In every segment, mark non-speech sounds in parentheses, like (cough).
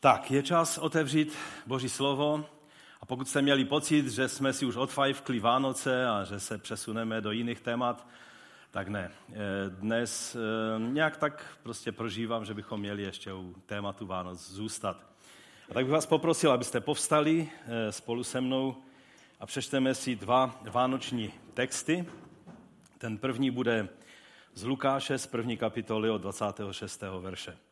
Tak, je čas otevřít Boží slovo. A pokud jste měli pocit, že jsme si už odfajfkli Vánoce a že se přesuneme do jiných témat, tak ne. Eh, dnes eh, nějak tak prostě prožívám, že bychom měli ještě u tématu Vánoc zůstat. A tak bych vás poprosil, abyste povstali eh, spolu se mnou a přečteme si dva vánoční texty. Ten první bude z Lukáše z první kapitoly od 26. verše.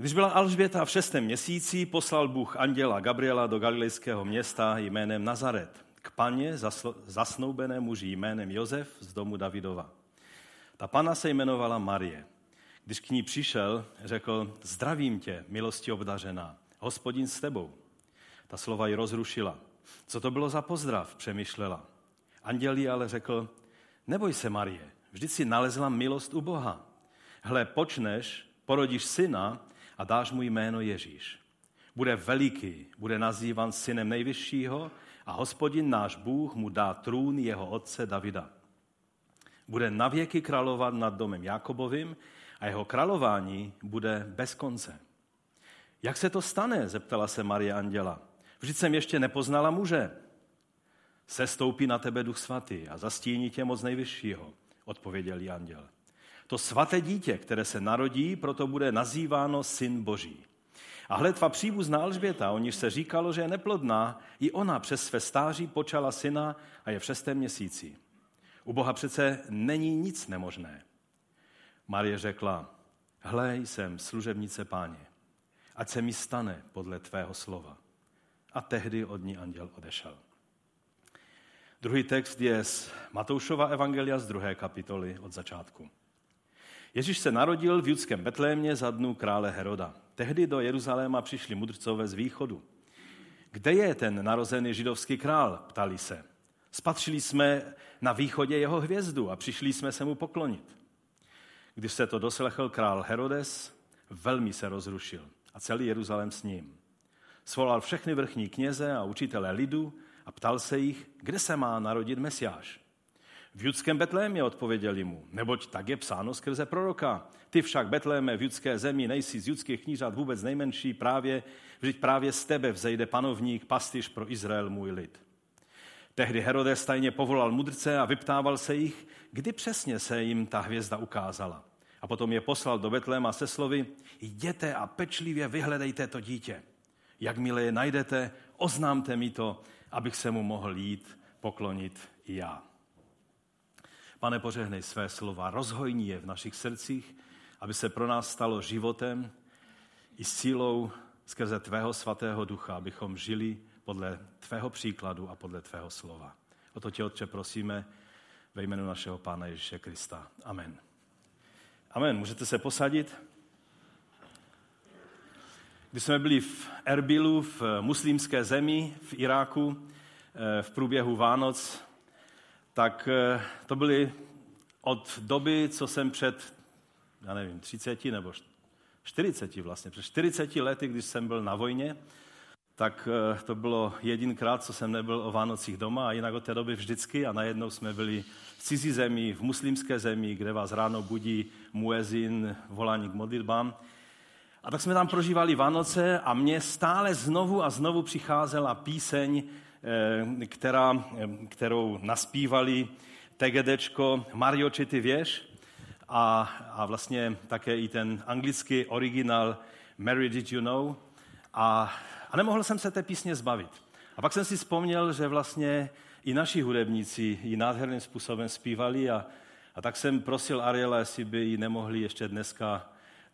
Když byla Alžběta v šestém měsíci, poslal Bůh anděla Gabriela do galilejského města jménem Nazaret k paně zasnoubené muži jménem Josef z domu Davidova. Ta pana se jmenovala Marie. Když k ní přišel, řekl, zdravím tě, milosti obdařená, hospodin s tebou. Ta slova ji rozrušila. Co to bylo za pozdrav, přemýšlela. Anděl jí ale řekl, neboj se, Marie, vždyť si nalezla milost u Boha. Hle, počneš, porodíš syna a dáš mu jméno Ježíš. Bude veliký, bude nazývan synem nejvyššího a hospodin náš Bůh mu dá trůn jeho otce Davida. Bude navěky královat nad domem Jakobovým a jeho králování bude bez konce. Jak se to stane, zeptala se Marie Anděla. Vždyť jsem ještě nepoznala muže. Sestoupí na tebe duch svatý a zastíní tě moc nejvyššího, odpověděl anděl. To svaté dítě, které se narodí, proto bude nazýváno Syn Boží. A hled tvá příbuzná Alžběta, o níž se říkalo, že je neplodná, i ona přes své stáří počala syna a je v šestém měsíci. U Boha přece není nic nemožné. Marie řekla, hle, jsem služebnice páně, ať se mi stane podle tvého slova. A tehdy od ní anděl odešel. Druhý text je z Matoušova evangelia z druhé kapitoly od začátku. Ježíš se narodil v judském Betlémě za dnu krále Heroda. Tehdy do Jeruzaléma přišli mudrcové z východu. Kde je ten narozený židovský král? Ptali se. Spatřili jsme na východě jeho hvězdu a přišli jsme se mu poklonit. Když se to doslechl král Herodes, velmi se rozrušil a celý Jeruzalém s ním. Svolal všechny vrchní kněze a učitele lidu a ptal se jich, kde se má narodit Mesiáš. V judském Betlémě odpověděli mu, neboť tak je psáno skrze proroka. Ty však Betléme v judské zemi nejsi z judských knížat vůbec nejmenší, právě, vždyť právě z tebe vzejde panovník, pastyř pro Izrael můj lid. Tehdy Herodes tajně povolal mudrce a vyptával se jich, kdy přesně se jim ta hvězda ukázala. A potom je poslal do Betléma se slovy, jděte a pečlivě vyhledejte to dítě. Jakmile je najdete, oznámte mi to, abych se mu mohl jít poklonit i já. Pane, požehnej své slova, rozhojní je v našich srdcích, aby se pro nás stalo životem i sílou skrze Tvého svatého ducha, abychom žili podle Tvého příkladu a podle Tvého slova. O to tě, Otče, prosíme ve jménu našeho Pána Ježíše Krista. Amen. Amen. Můžete se posadit? Když jsme byli v Erbilu, v muslimské zemi, v Iráku, eh, v průběhu Vánoc, tak eh, to byly od doby, co jsem před, já nevím, 30 nebo 40 vlastně, před 40 lety, když jsem byl na vojně, tak eh, to bylo jedinkrát, co jsem nebyl o Vánocích doma a jinak od té doby vždycky a najednou jsme byli v cizí zemi, v muslimské zemi, kde vás ráno budí muezin, volání k modlitbám. A tak jsme tam prožívali Vánoce a mě stále znovu a znovu přicházela píseň která, eh, kterou naspívali TGDčko Mario, či ty věš? A, a vlastně také i ten anglický originál Mary, did you know? A, a nemohl jsem se té písně zbavit. A pak jsem si vzpomněl, že vlastně i naši hudebníci ji nádherným způsobem zpívali a, a tak jsem prosil Ariela, jestli by ji nemohli ještě dneska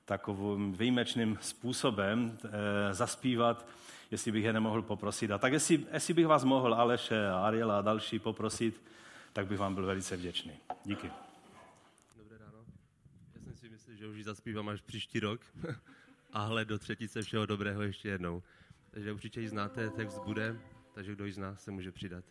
takovým výjimečným způsobem e, zaspívat jestli bych je nemohl poprosit. A tak jestli, jestli bych vás mohl, Aleše Ariela a další poprosit, tak bych vám byl velice vděčný. Díky. Dobré ráno. Já jsem si myslel, že už ji zaspívám až příští rok. (laughs) a hled do třetice všeho dobrého ještě jednou. Takže určitě ji znáte, text bude, takže kdo ji zná, se může přidat.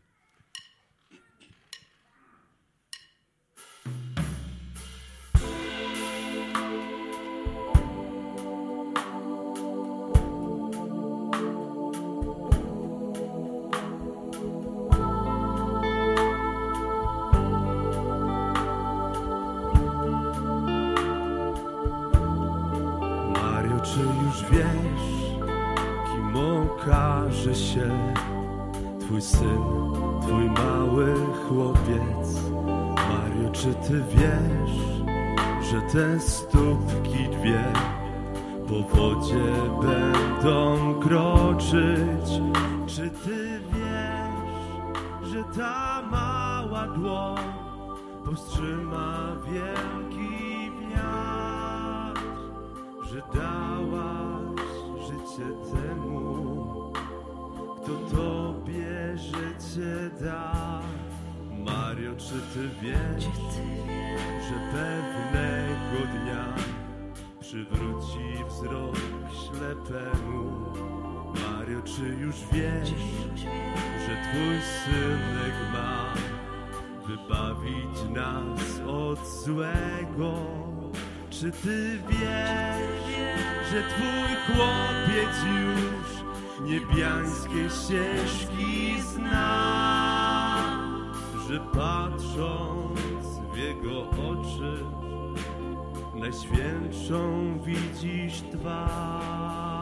Ty wiesz, że te stópki dwie po wodzie będą kroczyć? Czy Ty wiesz, że ta mała dłoń powstrzyma wielki wiatr, że dałaś życie temu, kto Tobie życie da. Czy Ty wiesz, że pewnego dnia przywróci wzrok ślepemu? Mario, czy już wiesz, że Twój synek ma wybawić nas od złego? Czy Ty wiesz, że Twój chłopiec już niebiańskie ścieżki zna? Że patrząc w Jego oczy, Najświętszą widzisz twarz.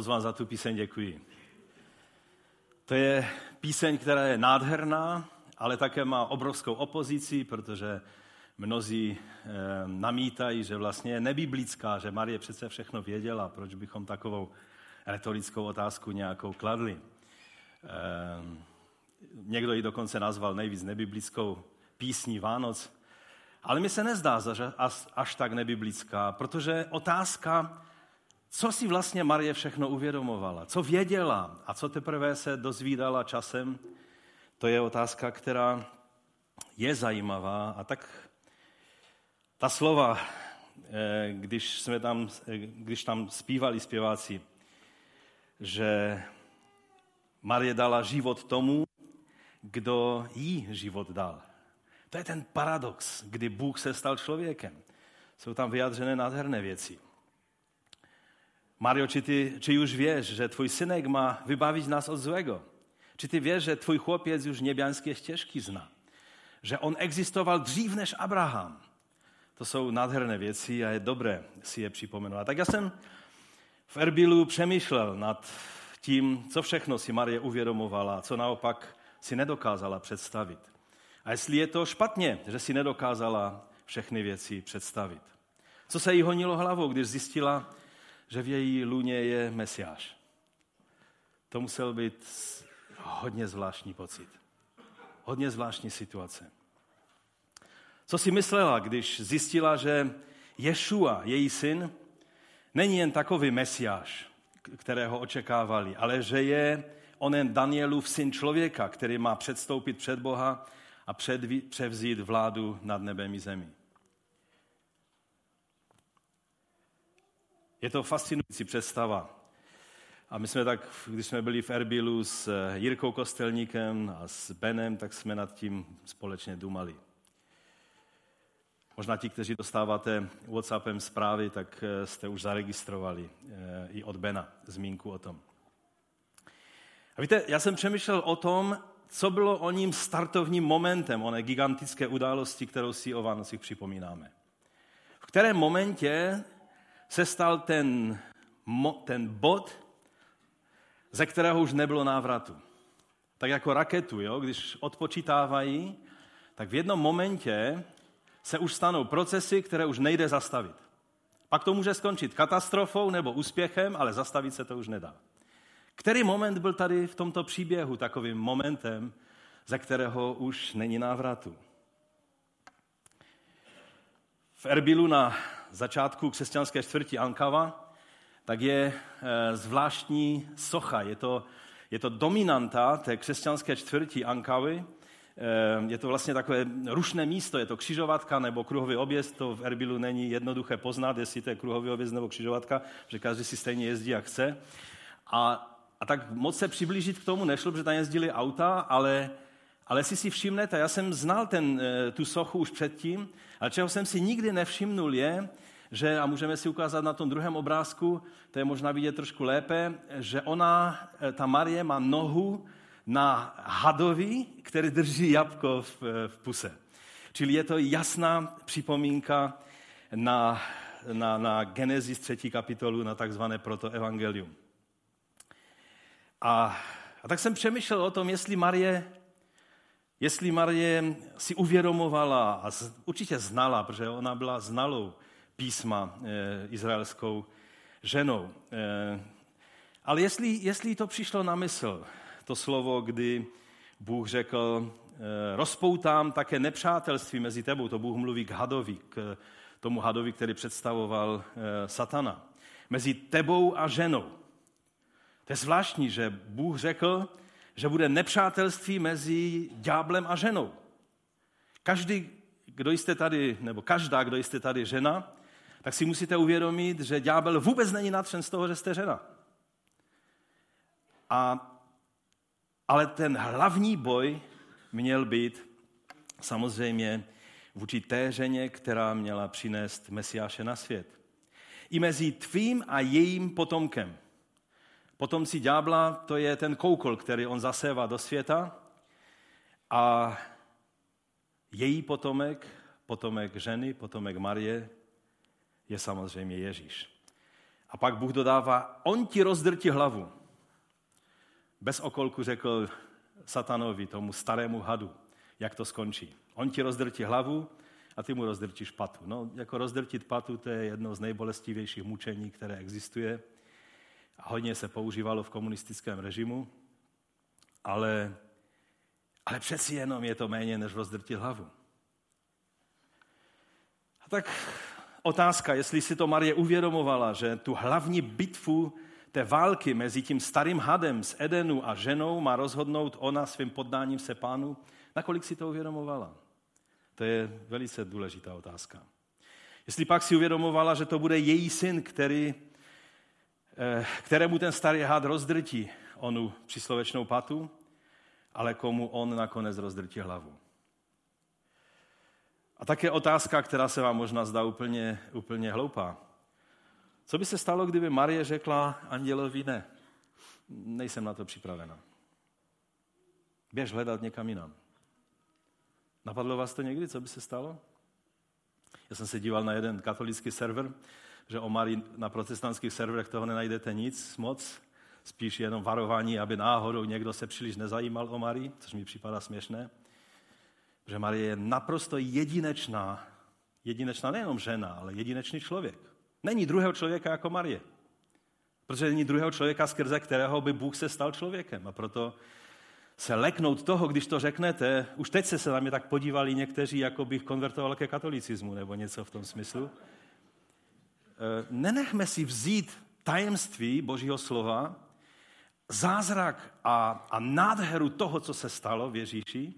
Moc vám za tu píseň děkuji. To je píseň, která je nádherná, ale také má obrovskou opozici, protože mnozí eh, namítají, že vlastně je nebiblická, že Marie přece všechno věděla, proč bychom takovou retorickou otázku nějakou kladli. Eh, někdo ji dokonce nazval nejvíc nebiblickou písní Vánoc, ale mi se nezdá až tak nebiblická, protože otázka, co si vlastně Marie všechno uvědomovala, co věděla a co teprve se dozvídala časem, to je otázka, která je zajímavá. A tak ta slova, eh, když, jsme tam, eh, když tam zpívali zpěváci, že Marie dala život tomu, kdo jí život dal. To je ten paradox, kdy Bůh se stal člověkem. Jsou tam vyjádřené nádherné věci. Mario, czy ty, czy już wiesz, że twój synek ma wybawić nas od złego? Czy ty wiesz, że twój chłopiec już niebiańskie ścieżki zna? Że on egzystował dřív než Abraham? To są nádherné věci a je dobré si je připomenout. A tak já jsem v Erbilu přemýšlel nad tím, co všechno si Marie uvědomovala, co naopak si nedokázala představit. A jestli je to špatně, že si nedokázala všechny věci představit. Co se jí honilo hlavou, když zjistila, že v její luně je Mesiáš. To musel být hodně zvláštní pocit. Hodně zvláštní situace. Co si myslela, když zjistila, že Ješua, její syn, není jen takový Mesiáš, kterého očekávali, ale že je onen Danielův syn člověka, který má předstoupit před Boha a převzít vládu nad nebem i zemí. Je to fascinující představa. A my jsme tak, když jsme byli v Erbilu s Jirkou Kostelníkem a s Benem, tak jsme nad tím společně dumali. Možná ti, kteří dostáváte WhatsAppem zprávy, tak eh, jste už zaregistrovali eh, i od Bena zmínku o tom. A víte, já jsem přemýšlel o tom, co bylo o ním startovním momentem, oné gigantické události, kterou si o Vánocích připomínáme. V kterém momentě se stal ten, ten bod, ze kterého už nebylo návratu. Tak jako raketu, jo? když odpočítávají, tak v jednom momentě se už stanou procesy, které už nejde zastavit. Pak to může skončit katastrofou nebo úspěchem, ale zastavit se to už nedá. Který moment byl tady v tomto příběhu takovým momentem, ze kterého už není návratu? V Erbilu na začátku křesťanské čtvrti Ankava, tak je eh, zvláštní socha. Je to, je to dominanta té křesťanské čtvrti Ankavy, Ehm, je to vlastně takové rušné místo, je to křižovatka nebo kruhový objezd, to v Erbilu není jednoduché poznat, jestli to je kruhový objezd nebo křižovatka, že každý si stejně jezdí, jak chce. A, a tak moc se přiblížit k tomu nešlo, protože tam jezdili auta, ale, ale si si všimnete, já jsem znal ten, eh, tu sochu už předtím, ale čeho jsem si nikdy nevšimnul je, že, a můžeme si ukázat na tom druhém obrázku, to je možná vidět trošku lépe, že ona, eh, ta Marie má nohu na hadovi, který drží jabko v, v puse. Čili je to jasná připomínka na, na, na Genesis 3. kapitolu, na takzvané protoevangelium. A, a tak jsem přemýšlel o tom, jestli Marie, jestli Marie si uvědomovala a určitě znala, protože ona byla znalou písma e, izraelskou ženou. E, ale jestli, jestli to přišlo na mysl, to slovo, kdy Bůh řekl, eh, rozpoutám také nepřátelství mezi tebou. To Bůh mluví k hadovi, k tomu hadovi, který představoval eh, satana. Mezi tebou a ženou. To je zvláštní, že Bůh řekl, že bude nepřátelství mezi ďáblem a ženou. Každý, kdo jste tady, nebo každá, kdo jste tady žena, tak si musíte uvědomit, že ďábel vůbec není natřen z toho, že jste žena. A ale ten hlavní boj měl být samozřejmě vůči té ženě, která měla přinést Mesiáše na svět. I mezi tvým a jejím potomkem. Potomci ďábla, to je ten koukol, který on zasévá do světa a její potomek, potomek ženy, potomek Marie, je samozřejmě Ježíš. A pak Bůh dodává, on ti rozdrtí hlavu bez okolku řekl satanovi, tomu starému hadu, jak to skončí. On ti rozdrtí hlavu a ty mu rozdrtíš patu. No, jako rozdrtit patu, to je jedno z nejbolestivějších mučení, které existuje. Hodně se používalo v komunistickém režimu, ale, ale přeci jenom je to méně, než rozdrtit hlavu. A tak otázka, jestli si to Marie uvědomovala, že tu hlavní bitvu té války mezi tím starým hadem z Edenu a ženou má rozhodnout ona svým poddáním se pánu, nakolik si to uvědomovala? To je velice důležitá otázka. Jestli pak si uvědomovala, že to bude její syn, který, kterému ten starý had rozdrtí onu příslovečnou patu, ale komu on nakonec rozdrtí hlavu. A také otázka, která se vám možná zdá úplně, úplně hloupá. Co by se stalo, kdyby Marie řekla andělovi ne? Nejsem na to připravena. Běž hledat někam jinam. Napadlo vás to někdy, co by se stalo? Já jsem se díval na jeden katolický server, že o Marii na protestantských serverech toho nenajdete nic moc, spíš jenom varování, aby náhodou někdo se příliš nezajímal o Marii, což mi připadá směšné. Že Marie je naprosto jedinečná, jedinečná nejenom žena, ale jedinečný člověk. Není druhého člověka jako Marie. Protože není druhého člověka, skrze kterého by Bůh se stal člověkem. A proto se leknout toho, když to řeknete, už teď se se na mě tak podívali někteří, jako bych konvertoval ke katolicismu nebo něco v tom smyslu. E, nenechme si vzít tajemství Božího slova, zázrak a, a nádheru toho, co se stalo v Ježíši,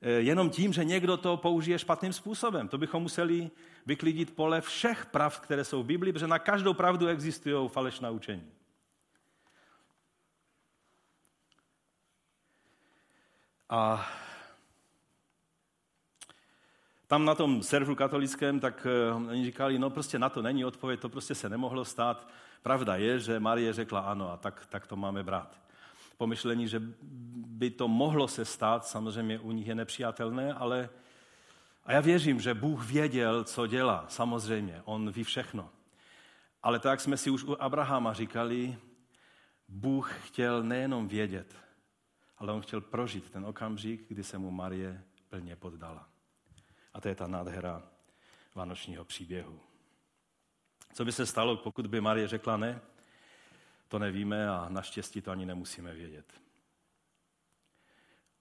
eh, jenom tím, že někdo to použije špatným způsobem. To bychom museli vyklidit pole všech pravd, které jsou v Biblii, protože na každou pravdu existují falešná učení. A tam na tom serveru katolickém, tak uh, oni říkali, no prostě na to není odpověď, to prostě se nemohlo stát. Pravda je, že Marie řekla ano a tak, tak to máme brát. Pomyšlení, že by to mohlo se stát, samozřejmě u nich je nepřijatelné, ale a já věřím, že Bůh věděl, co dělá, samozřejmě, on ví všechno. Ale tak jsme si už u Abrahama říkali, Bůh chtěl nejenom vědět, ale on chtěl prožít ten okamžik, kdy se mu Marie plně poddala. A to je ta nádhera vánočního příběhu. Co by se stalo, pokud by Marie řekla ne? To nevíme a naštěstí to ani nemusíme vědět.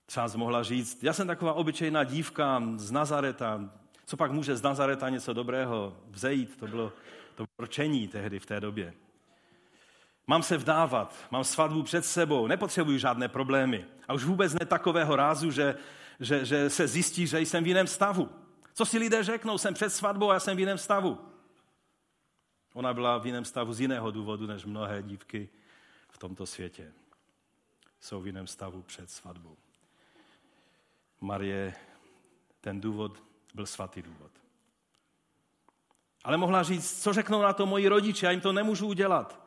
Třeba mohla říct, já jsem taková obyčejná dívka z Nazareta, co pak může z Nazareta něco dobrého vzejít? To bylo to pročení tehdy v té době. Mám se vdávat, mám svatbu před sebou, nepotřebuji žádné problémy. A už vůbec ne takového rázu, že, že, že se zjistí, že jsem v jiném stavu. Co si lidé řeknou, jsem před svatbou a já jsem v jiném stavu. Ona byla v jiném stavu z jiného důvodu, než mnohé dívky v tomto světě. Jsou v jiném stavu před svatbou. Marie, ten důvod byl svatý důvod. Ale mohla říct, co řeknou na to moji rodiče, já jim to nemůžu udělat.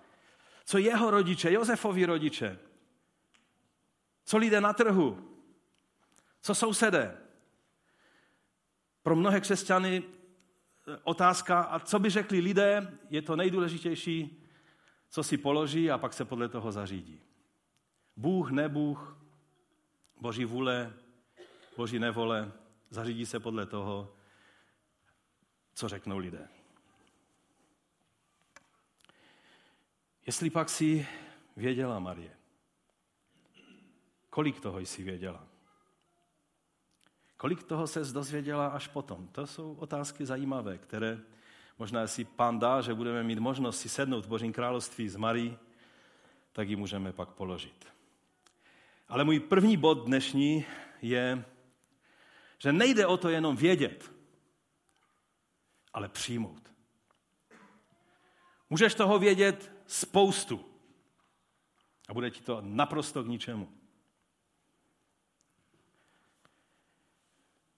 Co jeho rodiče, Josefovi rodiče? Co lidé na trhu? Co sousedé? Pro mnohé křesťany eh, otázka, a co by řekli lidé, je to nejdůležitější, co si položí a pak se podle toho zařídí. Bůh, nebůh, boží vůle, boží nevole, zařídí se podle toho, co řeknou lidé. Jestli pak si věděla Marie, kolik toho jsi věděla? Kolik toho se dozvěděla až potom? To jsou otázky zajímavé, které možná si pán dá, že budeme mít možnost si sednout v Božím království s Marí, tak ji můžeme pak položit. Ale můj první bod dnešní je, že nejde o to jenom vědět, ale přijmout. Můžeš toho vědět spoustu a bude ti to naprosto k ničemu.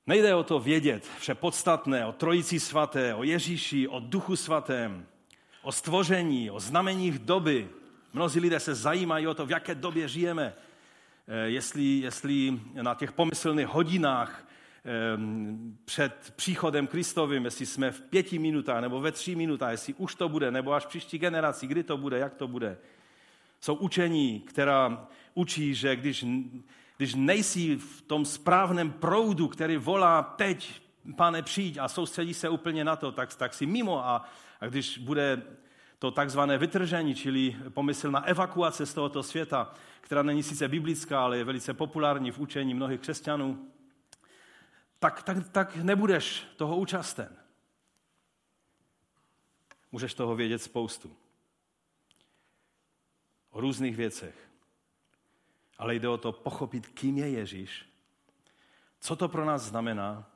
Nejde o to vědět vše podstatné o Trojici svaté, o Ježíši, o Duchu svatém, o stvoření, o znameních doby. Mnozí lidé se zajímají o to, v jaké době žijeme. Eh, jestli, jestli na těch pomyslných hodinách ehm, před příchodem Kristovým, jestli jsme v pěti minutách nebo ve tři minutách, jestli už to bude, nebo až příští generaci, kdy to bude, jak to bude. Jsou učení, která učí, že když když nejsi v tom správném proudu, který volá teď, pane, přijď a soustředí se úplně na to, tak, tak si mimo a, a když bude to takzvané vytržení, čili pomyslná evakuace z tohoto světa, která není sice biblická, ale je velice populární v učení mnohých křesťanů, tak, tak, tak nebudeš toho účasten. Můžeš toho vědět spoustu. O různých věcech ale jde o to pochopit, kým je Ježíš, co to pro nás znamená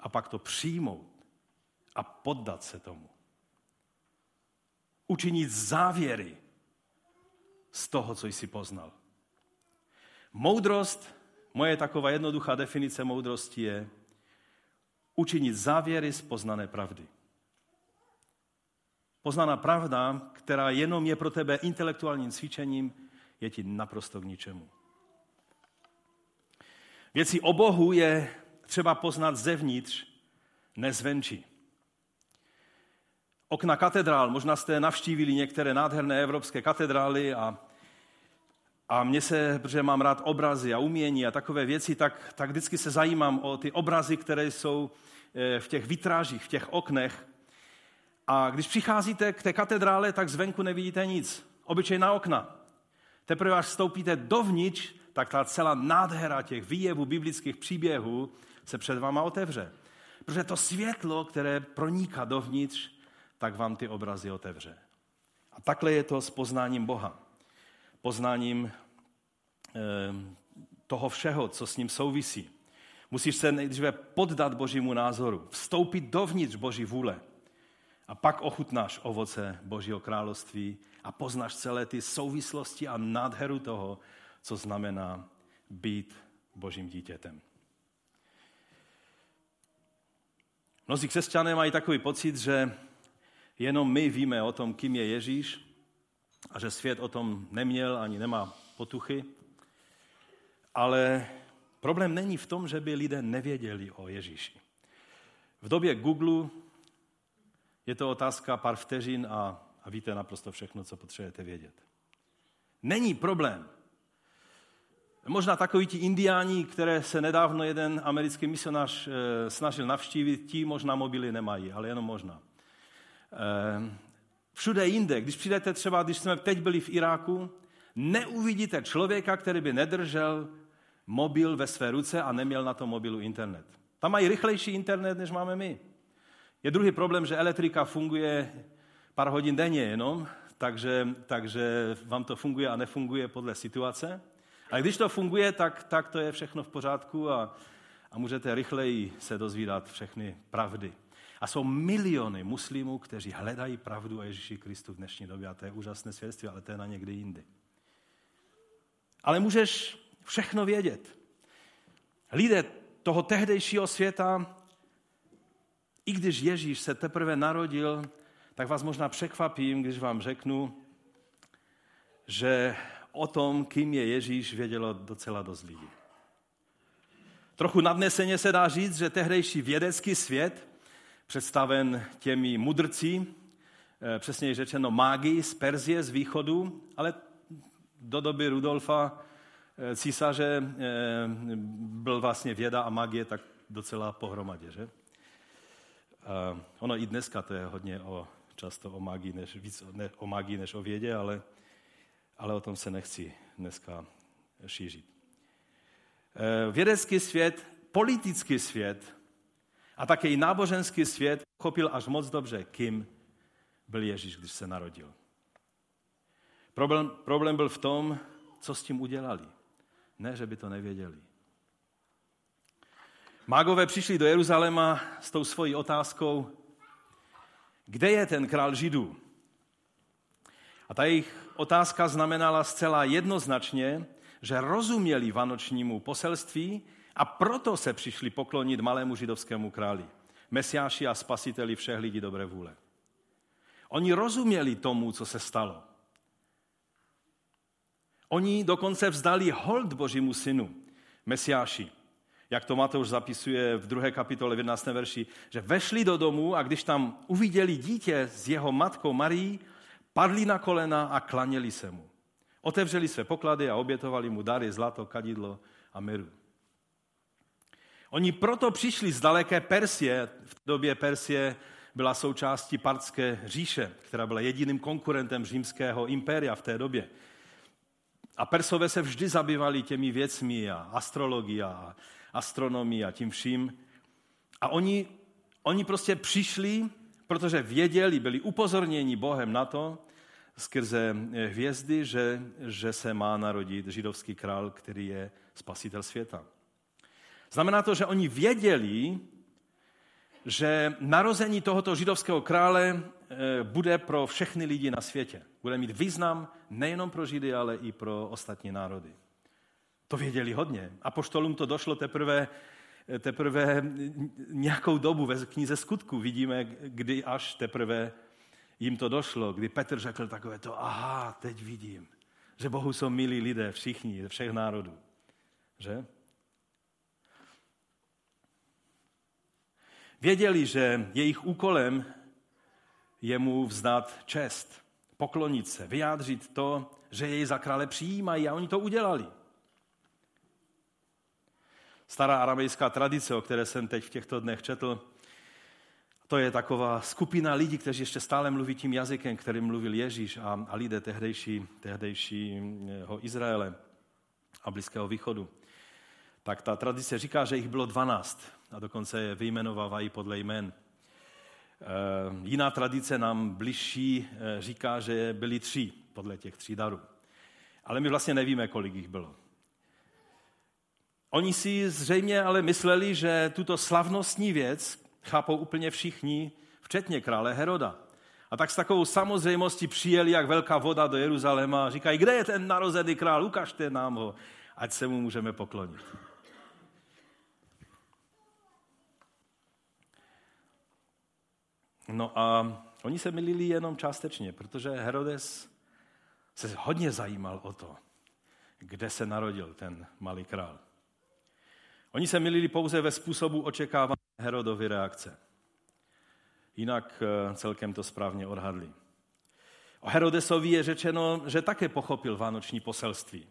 a pak to přijmout a poddat se tomu. Učinit závěry z toho, co jsi poznal. Moudrost, moje taková jednoduchá definice moudrosti je učinit závěry z poznané pravdy. Poznaná pravda, která jenom je pro tebe intelektuálním cvičením, je ti naprosto k ničemu. Věci o Bohu je třeba poznat zevnitř, nezvenčí. Okna katedrál, možná jste navštívili některé nádherné evropské katedrály a, a mně se, protože mám rád obrazy a umění a takové věci, tak, tak vždycky se zajímám o ty obrazy, které jsou eh, v těch vitrážích, v těch oknech. A když přicházíte k té katedrále, tak zvenku nevidíte nic. Obyčejná okna. Teprve až vstoupíte dovnitř, tak ta celá nádhera těch výjevů biblických příběhů se před váma otevře. Protože to světlo, které proniká dovnitř, tak vám ty obrazy otevře. A takhle je to s poznáním Boha. Poznáním eh, toho všeho, co s ním souvisí. Musíš se nejdříve poddat Božímu názoru, vstoupit dovnitř Boží vůle. A pak ochutnáš ovoce Božího království a poznáš celé ty souvislosti a nádheru toho, co znamená být Božím dítětem. Mnozí křesťané mají takový pocit, že jenom my víme o tom, kým je Ježíš a že svět o tom neměl ani nemá potuchy. Ale problém není v tom, že by lidé nevěděli o Ježíši. V době Google je to otázka pár vteřin a, a víte naprosto všechno, co potřebujete vědět. Není problém. Možná takoví ti indiáni, které se nedávno jeden americký misionář e, snažil navštívit, ti možná mobily nemají, ale jenom možná. E, všude jinde, když přijdete třeba, když jsme teď byli v Iráku, neuvidíte člověka, který by nedržel mobil ve své ruce a neměl na tom mobilu internet. Tam mají rychlejší internet, než máme my. Je druhý problém, že elektrika funguje pár hodin denně jenom, takže, takže vám to funguje a nefunguje podle situace. A když to funguje, tak, tak to je všechno v pořádku a, a můžete rychleji se dozvídat všechny pravdy. A jsou miliony muslimů, kteří hledají pravdu o Ježíši Kristu v dnešní době. A to je úžasné svědectví, ale to je na někdy jindy. Ale můžeš všechno vědět. Lidé toho tehdejšího světa, i když Ježíš se teprve narodil, tak vás možná překvapím, když vám řeknu, že o tom, kým je Ježíš, vědělo docela dost lidí. Trochu nadneseně se dá říct, že tehdejší vědecký svět, představen těmi mudrci, eh, přesněji řečeno mági z Perzie, z východu, ale do doby Rudolfa eh, císaře eh, byl vlastně věda a magie tak docela pohromadě, že? Ono i dneska to je hodně o, často o magii než, víc ne, o magii než o vědě, ale ale o tom se nechci dneska šířit. Eh, vědecký svět, politický svět a také i náboženský svět chopil až moc dobře, kým byl Ježíš, když se narodil. Problém, problém byl v tom, co s tím udělali. Ne, že by to nevěděli. Mágové přišli do Jeruzaléma s tou svojí otázkou, kde je ten král Židů? A ta jejich otázka znamenala zcela jednoznačně, že rozuměli vanočnímu poselství a proto se přišli poklonit malému židovskému králi, mesiáši a spasiteli všech lidí dobré vůle. Oni rozuměli tomu, co se stalo. Oni dokonce vzdali hold Božímu synu, Mesiáši. Jak to Matouš zapisuje v druhé kapitole v 11. verši, že vešli do domu a když tam uviděli dítě s jeho matkou Marií, Padli na kolena a klaněli se mu. Otevřeli své poklady a obětovali mu dary, zlato, kadidlo a miru. Oni proto přišli z daleké Persie. V době Persie byla součástí partské říše, která byla jediným konkurentem římského impéria v té době. A Persové se vždy zabývali těmi věcmi a astrologií a astronomii a tím vším. A oni, oni prostě přišli protože věděli, byli upozorněni Bohem na to, skrze eh, hvězdy, že, že se má narodit židovský král, který je spasitel světa. Znamená to, že oni věděli, že narození tohoto židovského krále eh, bude pro všechny lidi na světě. Bude mít význam nejenom pro Židy, ale i pro ostatní národy. To věděli hodně. A poštolům to došlo teprve teprve nějakou dobu ve knize skutku vidíme, kdy až teprve jim to došlo, kdy Petr řekl takové to, aha, teď vidím, že Bohu jsou milí lidé, všichni, všech národů. Že? Věděli, že jejich úkolem je mu vzdát čest, poklonit se, vyjádřit to, že jej za krále přijímají a oni to udělali. Stará aramejská tradice, o které jsem teď v těchto dnech četl, to je taková skupina lidí, kteří ještě stále mluví tím jazykem, kterým mluvil Ježíš a, a lidé tehdejší, tehdejšího Izraele a Blízkého východu. Tak ta tradice říká, že jich bylo 12 a dokonce je vyjmenovávají podle jmén. E, jiná tradice nám bližší e, říká, že byli tři podle těch tří darů. Ale my vlastně nevíme, kolik jich bylo. Oni si zřejmě ale mysleli, že tuto slavnostní věc chápou úplně všichni, včetně krále Heroda. A tak s takovou samozřejmostí přijeli jak velká voda do Jeruzaléma a říkají, kde je ten narozený král, ukažte nám ho, ať se mu můžeme poklonit. No a oni se milili jenom částečně, protože Herodes se hodně zajímal o to, kde se narodil ten malý král. Oni se milili pouze ve způsobu očekávání Herodovy reakce. Jinak eh, celkem to správně odhadli. O Herodesovi je řečeno, že také pochopil vánoční poselství.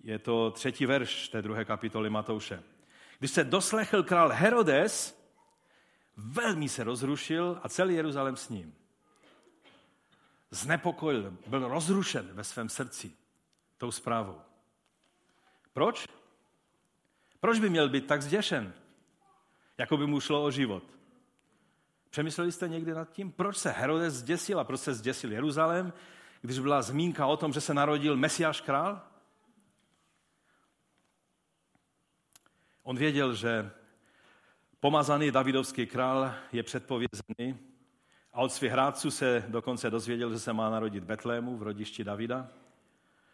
Je to třetí verš té druhé kapitoly Matouše. Když se doslechl král Herodes, velmi se rozrušil a celý Jeruzalém s ním. Znepokojil, byl rozrušen ve svém srdci tou zprávou. Proč? Proč by měl být tak zděšen? Jako by mu šlo o život. Přemýšleli jste někdy nad tím, proč se Herodes zděsil a proč se zděsil Jeruzalém, když byla zmínka o tom, že se narodil Mesiáš král? On věděl, že pomazaný Davidovský král je předpovězený a od svých hrádců se dokonce dozvěděl, že se má narodit Betlému v rodišti Davida.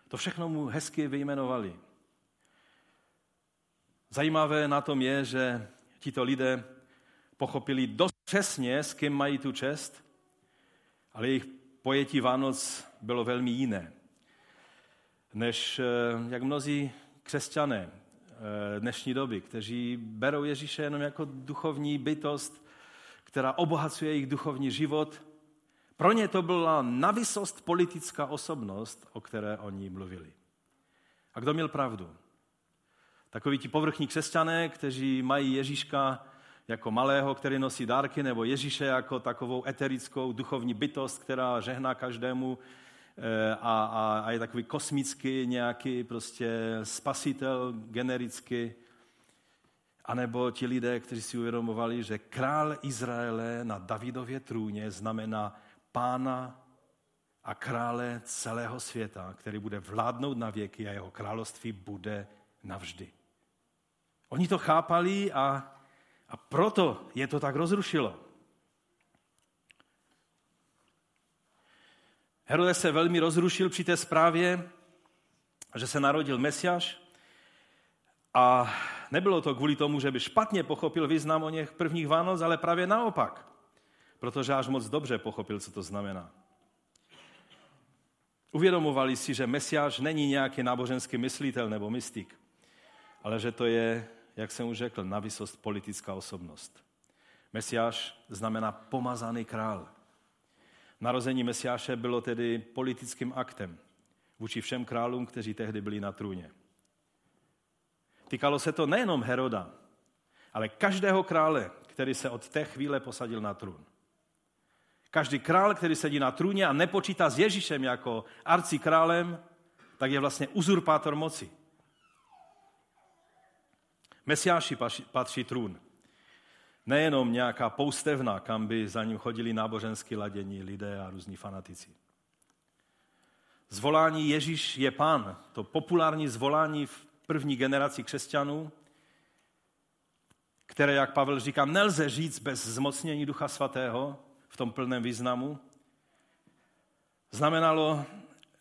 To všechno mu hezky vyjmenovali. Zajímavé na tom je, že tito lidé pochopili dost přesně, s kým mají tu čest, ale jejich pojetí Vánoc bylo velmi jiné, než eh, jak mnozí křesťané eh, dnešní doby, kteří berou Ježíše jenom jako duchovní bytost, která obohacuje jejich duchovní život. Pro ně to byla navysost politická osobnost, o které oni mluvili. A kdo měl pravdu? Takoví ti povrchní křesťané, kteří mají Ježíška jako malého, který nosí dárky, nebo Ježíše jako takovou eterickou duchovní bytost, která žehná každému eh, a, a, a je takový kosmický nějaký prostě spasitel generický. A nebo ti lidé, kteří si uvědomovali, že král Izraele na Davidově trůně znamená pána a krále celého světa, který bude vládnout na věky a jeho království bude navždy. Oni to chápali a, a proto je to tak rozrušilo. Herodes se velmi rozrušil při té zprávě, že se narodil Mesiáš a nebylo to kvůli tomu, že by špatně pochopil význam o něch prvních Vánoc, ale právě naopak, protože až moc dobře pochopil, co to znamená. Uvědomovali si, že Mesiáš není nějaký náboženský myslitel nebo mystik, ale že to je jak jsem už řekl, na vysost politická osobnost. Mesiáš znamená pomazaný král. Narození Mesiáše bylo tedy politickým aktem vůči všem králům, kteří tehdy byli na trůně. Týkalo se to nejenom Heroda, ale každého krále, který se od té chvíle posadil na trůn. Každý král, který sedí na trůně a nepočítá s Ježíšem jako arci králem, tak je vlastně uzurpátor moci. Mesiáši patří trůn. Nejenom nějaká poustevna, kam by za ním chodili nábožensky ladění lidé a různí fanatici. Zvolání Ježíš je pán, to populární zvolání v první generaci křesťanů, které, jak Pavel říká, nelze říct bez zmocnění Ducha Svatého v tom plném významu, znamenalo,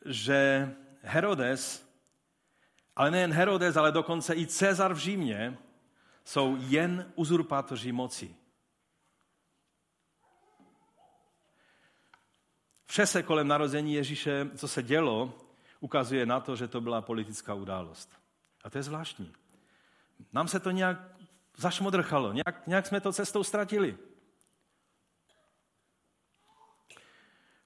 že Herodes ale nejen Herodes, ale dokonce i Cezar v Římě jsou jen uzurpátoři moci. Vše se kolem narození Ježíše, co se dělo, ukazuje na to, že to byla politická událost. A to je zvláštní. Nám se to nějak zašmodrchalo, nějak, nějak jsme to cestou ztratili.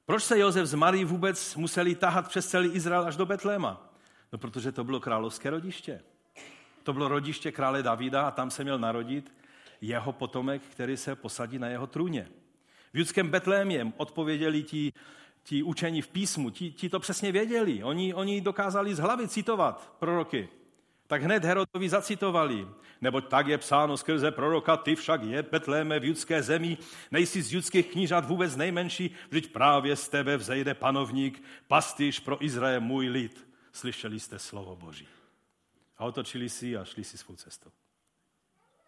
Proč se Josef z Marí vůbec museli tahat přes celý Izrael až do Betléma? No, protože to bylo královské rodiště. To bylo rodiště krále Davida a tam se měl narodit jeho potomek, který se posadí na jeho trůně. V judském Betlémě odpověděli ti, ti učení v písmu, ti, ti to přesně věděli. Oni, oni dokázali z hlavy citovat proroky. Tak hned Herodovi zacitovali. Nebo tak je psáno skrze proroka, ty však je Betléme v judské zemi, nejsi z judských knížat vůbec nejmenší, vždyť právě z tebe vzejde panovník, pastýř pro Izrael můj lid. Slyšeli jste slovo Boží. A otočili si a šli si svou cestou.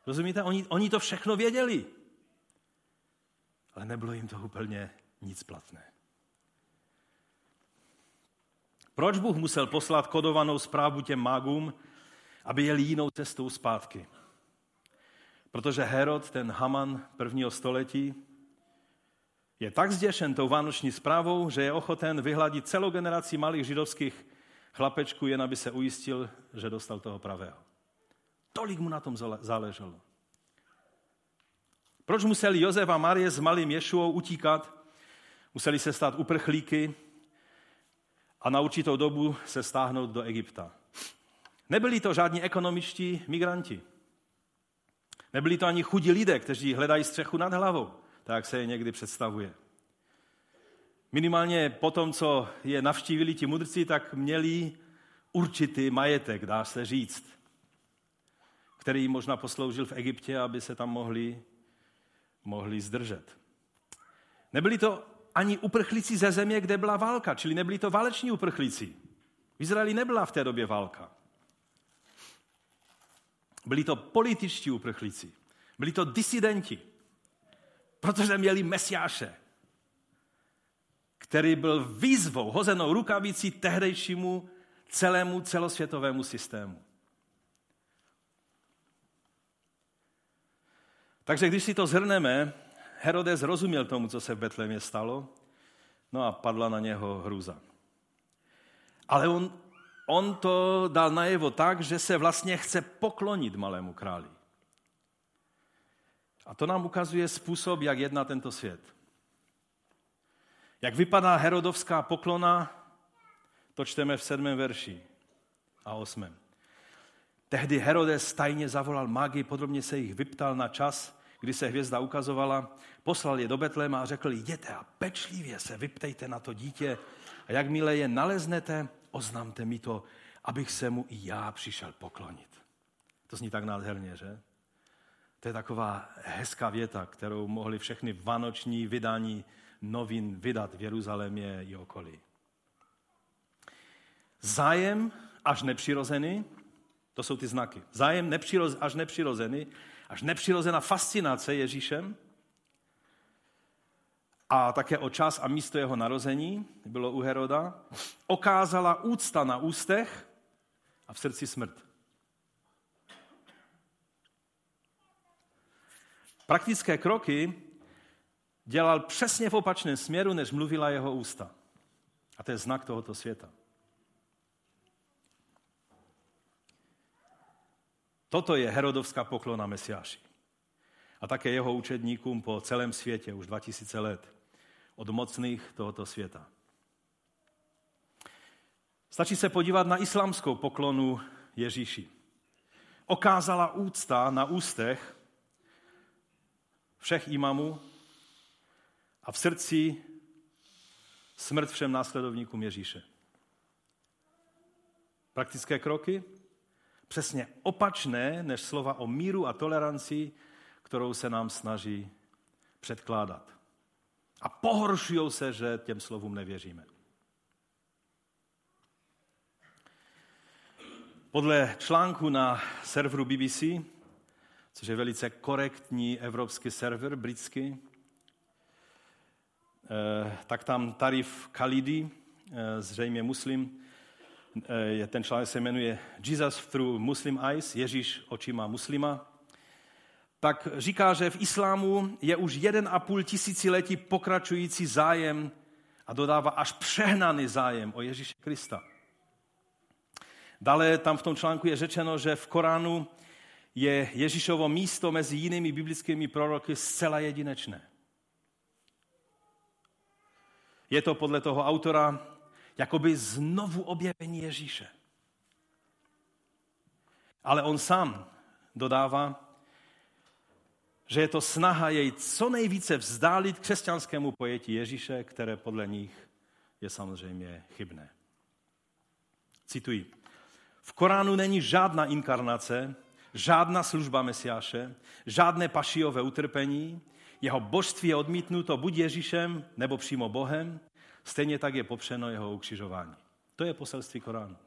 Rozumíte? Oni, oni to všechno věděli. Ale nebylo jim to úplně nic platné. Proč Bůh musel poslat kodovanou zprávu těm mágům, aby jeli jinou cestou zpátky? Protože Herod, ten Haman prvního století, je tak zděšen tou vánoční zprávou, že je ochoten vyhladit celou generaci malých židovských chlapečků, jen aby se ujistil, že dostal toho pravého. Tolik mu na tom záleželo. Proč museli Josef a Marie s malým Ješuou utíkat? Museli se stát uprchlíky a na určitou dobu se stáhnout do Egypta. Nebyli to žádní ekonomičtí migranti. Nebyli to ani chudí lidé, kteří hledají střechu nad hlavou, tak jak se je někdy představuje. Minimálně po tom, co je navštívili ti mudrci, tak měli určitý majetek, dá se říct, který jim možná posloužil v Egyptě, aby se tam mohli, mohli zdržet. Nebyli to ani uprchlíci ze země, kde byla válka, čili nebyli to váleční uprchlíci. V Izraeli nebyla v té době válka. Byli to političtí uprchlíci. Byli to disidenti, protože měli mesiáše, který byl výzvou, hozenou rukavicí tehdejšímu celému celosvětovému systému. Takže když si to zhrneme, Herodes rozuměl tomu, co se v Betlémě stalo, no a padla na něho hrůza. Ale on, on to dal najevo tak, že se vlastně chce poklonit malému králi. A to nám ukazuje způsob, jak jedná tento svět. Jak vypadá herodovská poklona, to čteme v sedmém verši a osmém. Tehdy Herodes tajně zavolal mágy, podrobně se jich vyptal na čas, kdy se hvězda ukazovala, poslal je do Betléma a řekl, jděte a pečlivě se vyptejte na to dítě a jakmile je naleznete, oznamte mi to, abych se mu i já přišel poklonit. To zní tak nádherně, že? To je taková hezká věta, kterou mohli všechny vánoční vydání novin vydat v Jeruzalémě i okolí. Zájem až nepřirozený, to jsou ty znaky. Zájem nepřiroz, až nepřirozený, až nepřirozená fascinace Ježíšem a také o čas a místo jeho narození, bylo u Heroda, okázala úcta na ústech a v srdci smrt. Praktické kroky dělal přesně v opačném směru, než mluvila jeho ústa. A to je znak tohoto světa. Toto je Herodovská poklona Mesiáši. A také jeho učedníkům po celém světě už 2000 let od mocných tohoto světa. Stačí se podívat na islámskou poklonu Ježíši. Okázala úcta na ústech všech imamů a v srdci smrt všem následovníkům Ježíše. Praktické kroky? Přesně opačné než slova o míru a toleranci, kterou se nám snaží předkládat. A pohoršují se, že těm slovům nevěříme. Podle článku na serveru BBC, což je velice korektní evropský server, britský, tak tam Tarif Khalidi, eh, zřejmě muslim, eh, ten článek se jmenuje Jesus through Muslim Eyes, Ježíš očima muslima, tak říká, že v islámu je už jeden a půl tisíciletí pokračující zájem a dodává až přehnaný zájem o Ježíše Krista. Dále tam v tom článku je řečeno, že v Koránu je Ježíšovo místo mezi jinými biblickými proroky zcela jedinečné. Je to podle toho autora jakoby znovu objevení Ježíše. Ale on sám dodává, že je to snaha jej co nejvíce vzdálit křesťanskému pojetí Ježíše, které podle nich je samozřejmě chybné. Cituji. V Koránu není žádná inkarnace, žádná služba Mesiáše, žádné pašijové utrpení, jeho božství je odmítnuto buď Ježíšem, nebo přímo Bohem, stejně tak je popřeno jeho ukřižování. To je poselství Koránu.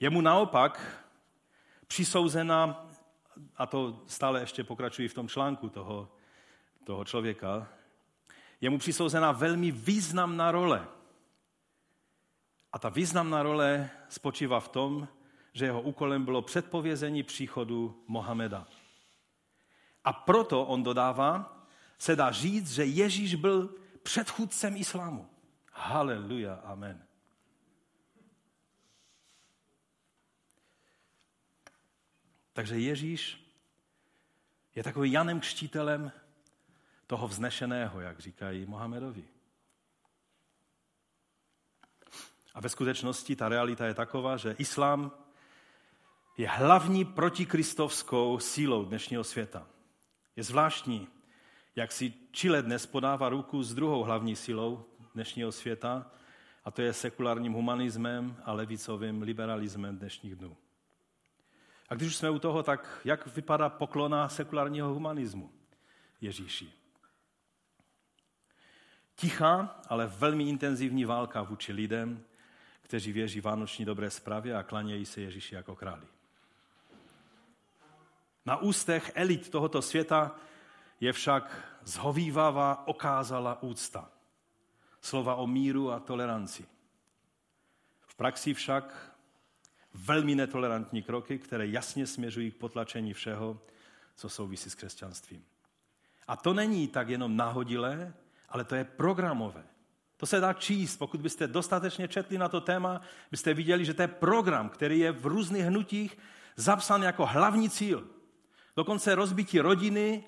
Je mu naopak přisouzena, a to stále ještě pokračují v tom článku toho, toho člověka, je mu přisouzena velmi významná role. A ta významná role spočívá v tom, že jeho úkolem bylo předpovězení příchodu Mohameda. A proto on dodává, se dá říct, že Ježíš byl předchůdcem islámu. Haleluja, amen. Takže Ježíš je takový Janem Křtitelem toho vznešeného, jak říkají Mohamedovi. A ve skutečnosti ta realita je taková, že islám je hlavní protikristovskou sílou dnešního světa. Je zvláštní, jak si Chile dnes podává ruku s druhou hlavní silou dnešního světa, a to je sekulárním humanismem a levicovým liberalismem dnešních dnů. A když už jsme u toho, tak jak vypadá poklona sekulárního humanismu Ježíši? Tichá, ale velmi intenzivní válka vůči lidem, kteří věří vánoční dobré zprávě a klanějí se Ježíši jako králi. Na ústech elit tohoto světa je však zhovývavá okázala úcta. Slova o míru a toleranci. V praxi však velmi netolerantní kroky, které jasně směřují k potlačení všeho, co souvisí s křesťanstvím. A to není tak jenom nahodilé, ale to je programové. To se dá číst. Pokud byste dostatečně četli na to téma, byste viděli, že to je program, který je v různých hnutích zapsán jako hlavní cíl. Dokonce rozbití rodiny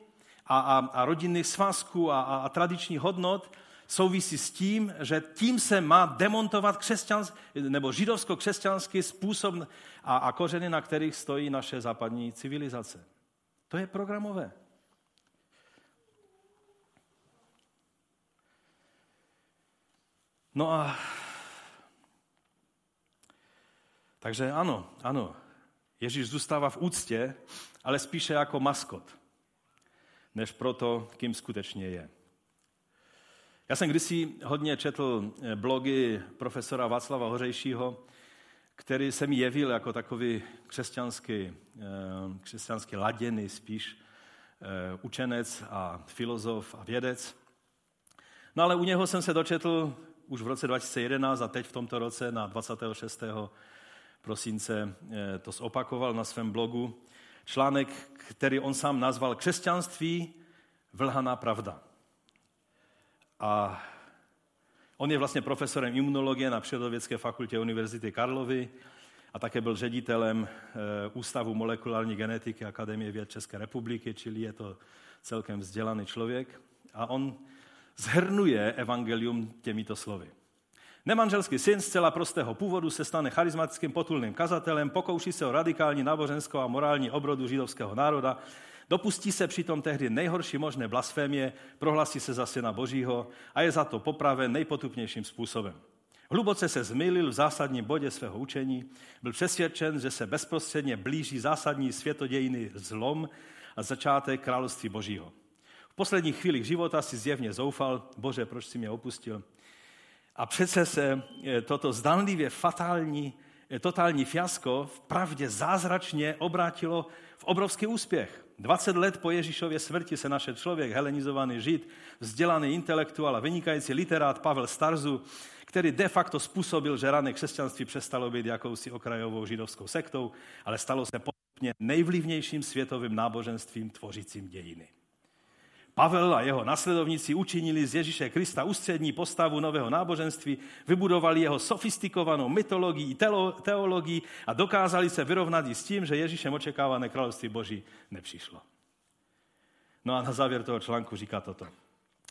a, a, a rodinných svazků a, a, a tradičních hodnot souvisí s tím, že tím se má demontovat křesťans, nebo židovsko-křesťanský způsob a, a kořeny, na kterých stojí naše západní civilizace. To je programové. No a takže ano, ano, Ježíš zůstává v úctě, ale spíše jako maskot, než proto, kým skutečně je. Já jsem kdysi hodně četl eh, blogy profesora Václava Hořejšího, který se mi jevil jako takový křesťanský, eh, křesťanský laděný spíš eh, učenec a filozof a vědec. No ale u něho jsem se dočetl už v roce 2011 a teď v tomto roce na 26. prosince to zopakoval na svém blogu. Článek, který on sám nazval Křesťanství, vlhaná pravda. A on je vlastně profesorem imunologie na Přírodovědské fakultě Univerzity Karlovy a také byl ředitelem eh, Ústavu molekulární genetiky Akademie věd České republiky, čili je to celkem vzdělaný člověk. A on zhrnuje evangelium těmito slovy. Nemanželský syn zcela prostého původu se stane charismatickým potulným kazatelem, pokouší se o radikální náboženskou a morální obrodu židovského národa, Dopustí se přitom tehdy nejhorší možné blasfémie, prohlasí se za syna Božího a je za to popraven nejpotupnějším způsobem. Hluboce se zmylil v zásadním bodě svého učení, byl přesvědčen, že se bezprostředně blíží zásadní světodějný zlom a začátek království Božího. V posledních chvílích života si zjevně zoufal, bože, proč si mě opustil? A přece se eh, toto zdanlivě fatální, eh, totální fiasko v pravdě zázračně obrátilo v obrovský úspěch. 20 let po Ježíšově smrti se našel člověk, helenizovaný žid, vzdělaný intelektuál a vynikající literát Pavel Starzu, který de facto způsobil, že rané křesťanství přestalo být jakousi okrajovou židovskou sektou, ale stalo se postupně nejvlivnějším světovým náboženstvím tvořícím dějiny. Pavel a jeho nasledovníci učinili z Ježíše Krista ústřední postavu nového náboženství, vybudovali jeho sofistikovanou mytologii, teologii a dokázali se vyrovnat i s tím, že Ježíšem očekávané království Boží nepřišlo. No a na závěr toho článku říká toto.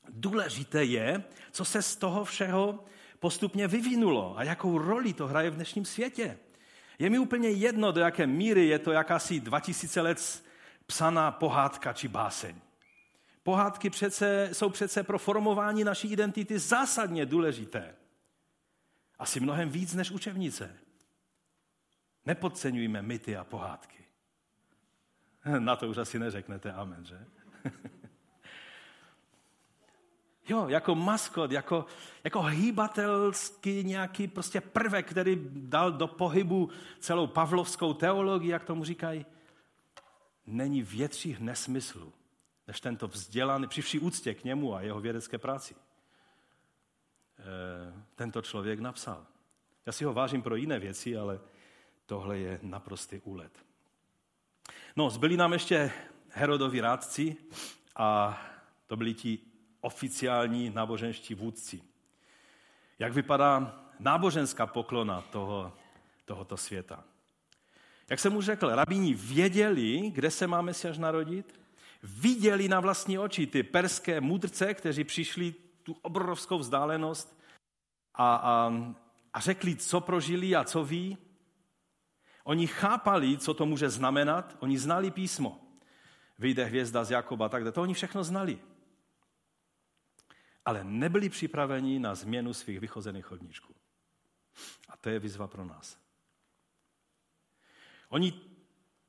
Důležité je, co se z toho všeho postupně vyvinulo a jakou roli to hraje v dnešním světě. Je mi úplně jedno, do jaké míry je to jakási 2000 let psaná pohádka či báseň. Pohádky přece, jsou přece pro formování naší identity zásadně důležité. Asi mnohem víc než učebnice. Nepodceňujme myty a pohádky. (laughs) Na to už asi neřeknete amen, že? (laughs) Jo, jako maskot, jako, jako hýbatelský nějaký prostě prvek, který dal do pohybu celou pavlovskou teologii, jak tomu říkají. Není větších nesmyslů, než tento vzdělaný, při vší úctě k němu a jeho vědecké práci. E, tento člověk napsal. Já si ho vážím pro jiné věci, ale tohle je naprostý úlet. No, zbyli nám ještě Herodovi rádci a to byli ti oficiální náboženští vůdci. Jak vypadá náboženská poklona toho, tohoto světa? Jak jsem už řekl, rabíni věděli, kde se má Mesiáš narodit, viděli na vlastní oči ty perské mudrce, kteří přišli tu obrovskou vzdálenost a, a, a řekli, co prožili a co ví. Oni chápali, co to může znamenat, oni znali písmo. Vyjde hvězda z Jakoba, tak to oni všechno znali ale nebyli připraveni na změnu svých vychozených chodníčků. A to je výzva pro nás. Oni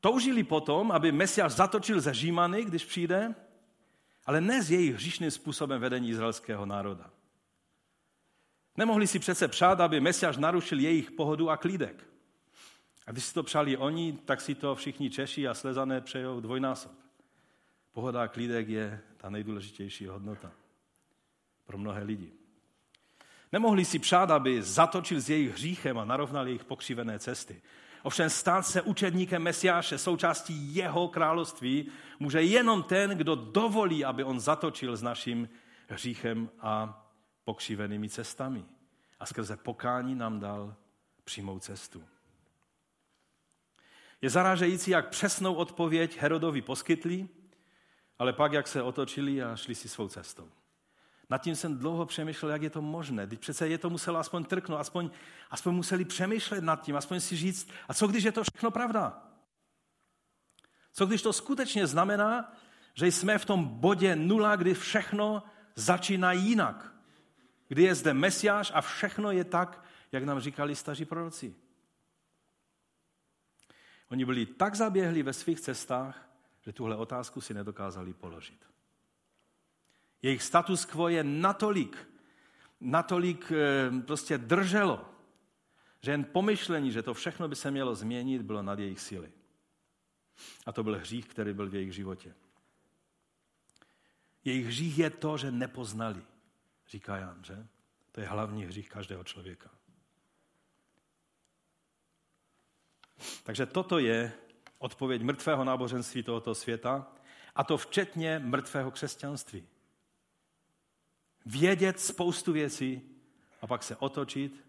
toužili potom, aby Mesiáš zatočil ze Římany, když přijde, ale ne s jejich hříšným způsobem vedení izraelského národa. Nemohli si přece přát, aby Mesiáš narušil jejich pohodu a klídek. A když si to přáli oni, tak si to všichni Češi a Slezané přejou dvojnásob. Pohoda a klídek je ta nejdůležitější hodnota pro mnohé lidi. Nemohli si přát, aby zatočil s jejich hříchem a narovnal jejich pokřivené cesty. Ovšem stát se učedníkem Mesiáše, součástí jeho království, může jenom ten, kdo dovolí, aby on zatočil s naším hříchem a pokřivenými cestami. A skrze pokání nám dal přímou cestu. Je zarážející, jak přesnou odpověď Herodovi poskytli, ale pak jak se otočili a šli si svou cestou. Nad tím jsem dlouho přemýšlel, jak je to možné. Teď přece je to muselo aspoň trknout, aspoň, aspoň museli přemýšlet nad tím, aspoň si říct, a co když je to všechno pravda? Co když to skutečně znamená, že jsme v tom bodě nula, kdy všechno začíná jinak? Kdy je zde Mesiáš a všechno je tak, jak nám říkali staří proroci. Oni byli tak zaběhli ve svých cestách, že tuhle otázku si nedokázali položit. Jejich status quo je natolik, natolik eh, prostě drželo, že jen pomyšlení, že to všechno by se mělo změnit, bylo nad jejich síly. A to byl hřích, který byl v jejich životě. Jejich hřích je to, že nepoznali, říká Jan, že? To je hlavní hřích každého člověka. Takže toto je odpověď mrtvého náboženství tohoto světa, a to včetně mrtvého křesťanství vědět spoustu věcí a pak se otočit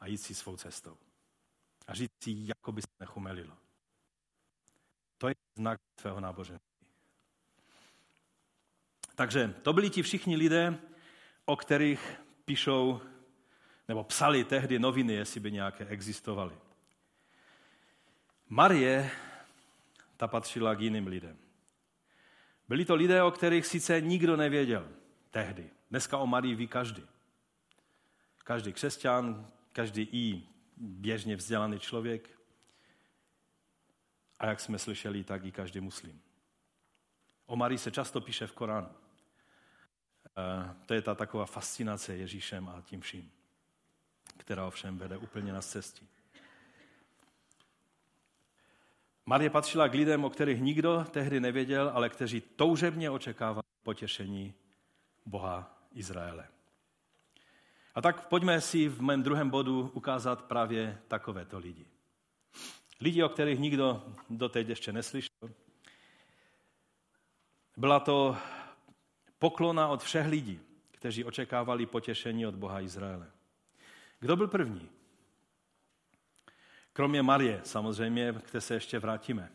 a jít si svou cestou. A říct si, jako by se nechumelilo. To je znak tvého náboženství. Takže to byli ti všichni lidé, o kterých píšou nebo psali tehdy noviny, jestli by nějaké existovaly. Marie, ta patřila k jiným lidem. Byli to lidé, o kterých sice nikdo nevěděl tehdy. Dneska o Marii ví každý. Každý křesťan, každý i běžně vzdělaný člověk. A jak jsme slyšeli, tak i každý muslim. O Marii se často píše v Koránu. Eh, to je ta taková fascinace Ježíšem a tím vším, která ovšem vede úplně na cestě. Marie patřila k lidem, o kterých nikdo tehdy nevěděl, ale kteří toužebně očekávali potěšení Boha Izraele. A tak pojďme si v mém druhém bodu ukázat právě takovéto lidi. Lidi, o kterých nikdo doteď ještě neslyšel. Byla to poklona od všech lidí, kteří očekávali potěšení od Boha Izraele. Kdo byl první? Kromě Marie, samozřejmě, které se ještě vrátíme,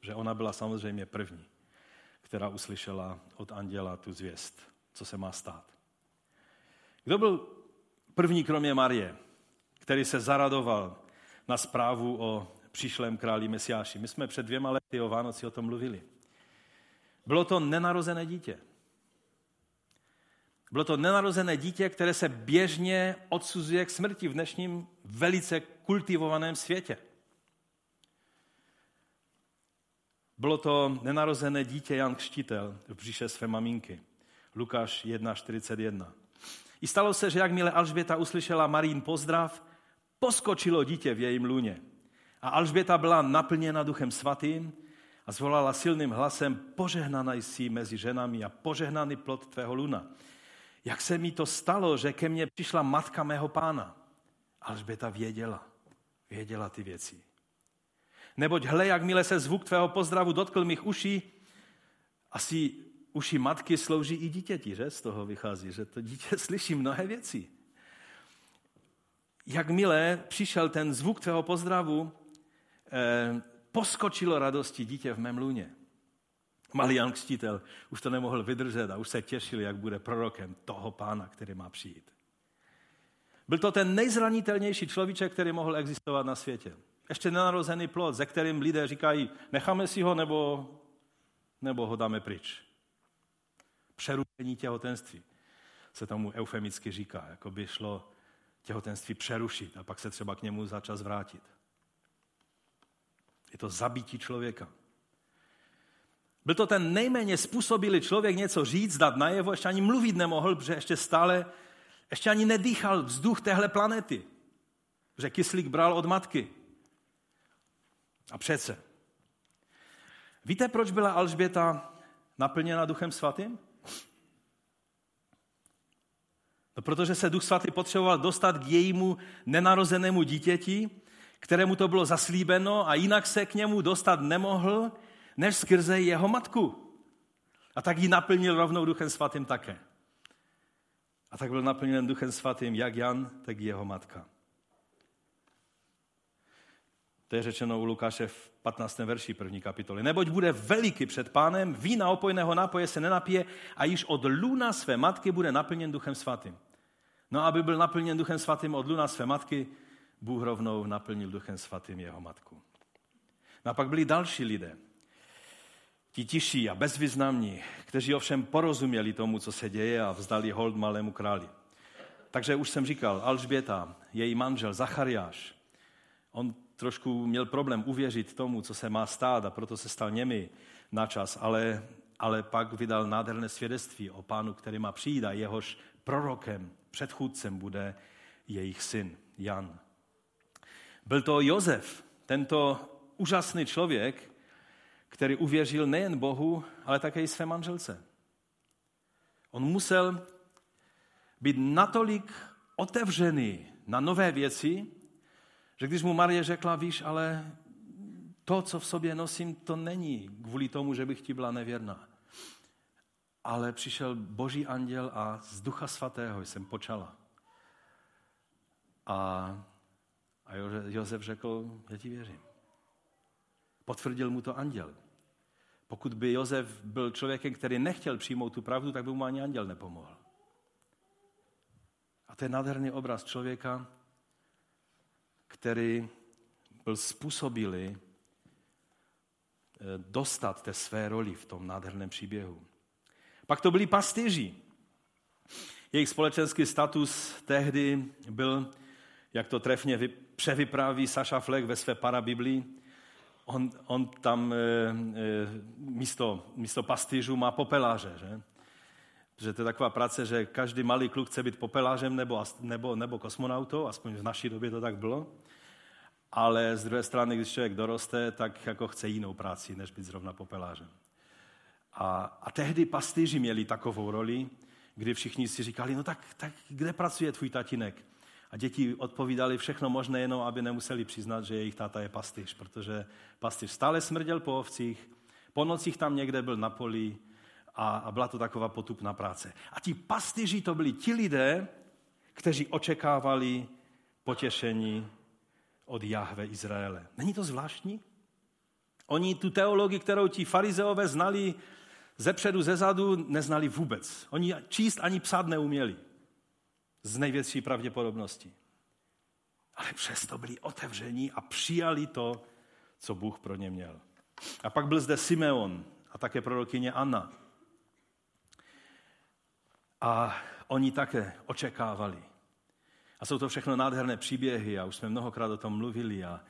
že ona byla samozřejmě první, která uslyšela od anděla tu zvěst, co se má stát. Kdo byl první kromě Marie, který se zaradoval na zprávu o přišlém králi Mesiáši? My jsme před dvěma lety o Vánoci o tom mluvili. Bylo to nenarozené dítě. Bylo to nenarozené dítě, které se běžně odsuzuje k smrti v dnešním velice kultivovaném světě. Bylo to nenarozené dítě Jan Křtitel v břiše své maminky. Lukáš 1.41. I stalo se, že jakmile Alžběta uslyšela Marín pozdrav, poskočilo dítě v jejím lůně. A Alžběta byla naplněna duchem svatým a zvolala silným hlasem, požehnaná jsi mezi ženami a požehnaný plod tvého luna. Jak se mi to stalo, že ke mně přišla matka mého pána? Alžběta věděla, věděla ty věci. Neboť hle, jakmile se zvuk tvého pozdravu dotkl mých uší, asi uši matky slouží i dítěti, že? Z toho vychází, že to dítě (laughs) slyší mnohé věci. Jakmile přišel ten zvuk tvého pozdravu, eh, poskočilo radosti dítě v mém lůně. Malý Jan Křtitel už to nemohl vydržet a už se těšil, jak bude prorokem toho pána, který má přijít. Byl to ten nejzranitelnější človíček, který mohl existovat na světě. Ještě nenarozený plod, ze kterým lidé říkají, necháme si ho nebo, nebo ho dáme pryč. Přerušení těhotenství se tomu eufemicky říká, jako by šlo těhotenství přerušit a pak se třeba k němu za čas vrátit. Je to zabití člověka. Byl to ten nejméně způsobilý člověk něco říct, dát najevo, ještě ani mluvit nemohl, protože ještě stále, ještě ani nedýchal vzduch téhle planety. Že kyslík bral od matky. A přece. Víte, proč byla Alžběta naplněna duchem svatým? No, protože se duch svatý potřeboval dostat k jejímu nenarozenému dítěti, kterému to bylo zaslíbeno a jinak se k němu dostat nemohl, než skrze jeho matku. A tak ji naplnil rovnou duchem svatým také. A tak byl naplněn duchem svatým jak Jan, tak i jeho matka. To je řečeno u Lukáše v 15. verši první kapitoly. Neboť bude veliký před pánem, vína opojného nápoje se nenapije a již od luna své matky bude naplněn duchem svatým. No aby byl naplněn duchem svatým od luna své matky, Bůh rovnou naplnil duchem svatým jeho matku. No a pak byli další lidé, ti tiší a bezvýznamní, kteří ovšem porozuměli tomu, co se děje a vzdali hold malému králi. Takže už jsem říkal, Alžběta, její manžel Zachariáš, on trošku měl problém uvěřit tomu, co se má stát a proto se stal němi na čas, ale, ale pak vydal nádherné svědectví o pánu, který má přijít a jehož prorokem, předchůdcem bude jejich syn Jan. Byl to Jozef, tento úžasný člověk, který uvěřil nejen Bohu, ale také i své manželce. On musel být natolik otevřený na nové věci, že když mu Marie řekla, víš, ale to, co v sobě nosím, to není kvůli tomu, že bych ti byla nevěrná. Ale přišel boží anděl a z ducha svatého jsem počala. A, a Josef řekl, já ti věřím. Potvrdil mu to anděl. Pokud by Josef byl člověkem, který nechtěl přijmout tu pravdu, tak by mu ani anděl nepomohl. A to je nádherný obraz člověka, který byl způsobilý eh, dostat té své roli v tom nádherném příběhu. Pak to byli pastýři. Jejich společenský status tehdy byl, jak to trefně převypráví Saša Fleck ve své parabiblii, on, on tam e, e, místo, místo pastýřů má popeláře, že? Protože to je taková práce, že každý malý kluk chce být popelářem nebo, nebo, nebo kosmonautou, aspoň v naší době to tak bylo. Ale z druhé strany, když člověk doroste, tak jako chce jinou práci, než být zrovna popelářem. A, a tehdy pastýři měli takovou roli, kdy všichni si říkali, no tak, tak kde pracuje tvůj tatínek? A děti odpovídali všechno možné, jenom aby nemuseli přiznat, že jejich táta je pastýř, protože pastýř stále smrděl po ovcích, po nocích tam někde byl na poli a, a byla to taková potupná práce. A ti pastýři to byli ti lidé, kteří očekávali potěšení od Jahve Izraele. Není to zvláštní? Oni tu teologii, kterou ti farizeové znali ze předu, ze zadu, neznali vůbec. Oni číst ani psát neuměli z největší pravděpodobností. Ale přesto byli otevření a přijali to, co Bůh pro ně měl. A pak byl zde Simeon a také prorokyně Anna. A oni také očekávali. A jsou to všechno nádherné příběhy a už jsme mnohokrát o tom mluvili. A,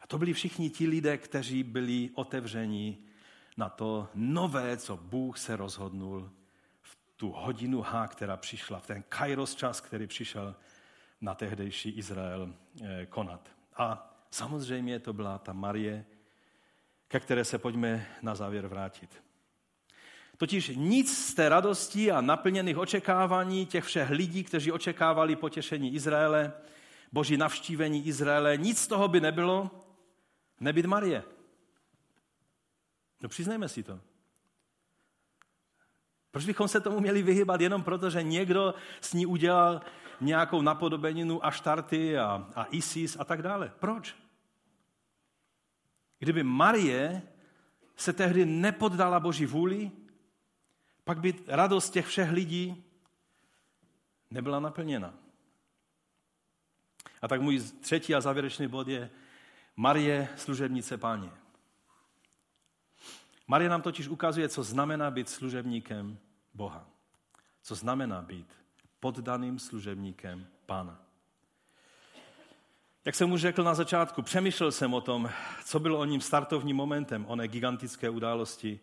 a to byli všichni ti lidé, kteří byli otevření na to nové, co Bůh se rozhodnul tu hodinu H, která přišla, v ten kairos čas, který přišel na tehdejší Izrael eh, konat. A samozřejmě to byla ta Marie, ke které se pojďme na závěr vrátit. Totiž nic z té radosti a naplněných očekávání těch všech lidí, kteří očekávali potěšení Izraele, boží navštívení Izraele, nic z toho by nebylo nebyt Marie. No přiznejme si to. Proč bychom se tomu měli vyhybat jenom proto, že někdo s ní udělal nějakou napodobeninu Aštarty a, a Isis a tak dále? Proč? Kdyby Marie se tehdy nepoddala Boží vůli, pak by radost těch všech lidí nebyla naplněna. A tak můj třetí a závěrečný bod je Marie, služebnice páně. Marie nám totiž ukazuje, co znamená být služebníkem Boha. Co znamená být poddaným služebníkem Pána. Jak jsem už řekl na začátku, přemýšlel jsem o tom, co bylo o ním startovním momentem, oné gigantické události,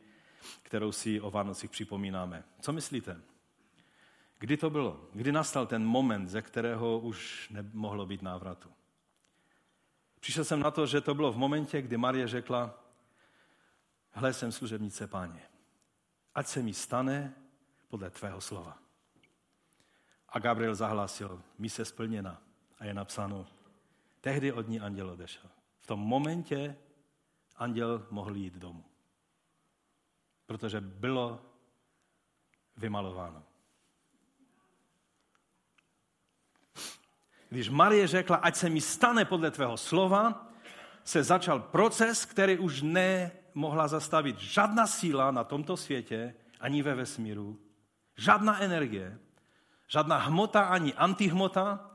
kterou si o Vánocích připomínáme. Co myslíte? Kdy to bylo? Kdy nastal ten moment, ze kterého už nemohlo být návratu? Přišel jsem na to, že to bylo v momentě, kdy Marie řekla, hle, jsem služebnice páně. Ať se mi stane podle tvého slova. A Gabriel zahlásil, mise splněna. A je napsáno, tehdy od ní anděl odešel. V tom momentě anděl mohl jít domů. Protože bylo vymalováno. Když Marie řekla, ať se mi stane podle tvého slova, se začal proces, který už nemohla zastavit žádná síla na tomto světě, ani ve vesmíru, žádná energie, žádná hmota ani antihmota,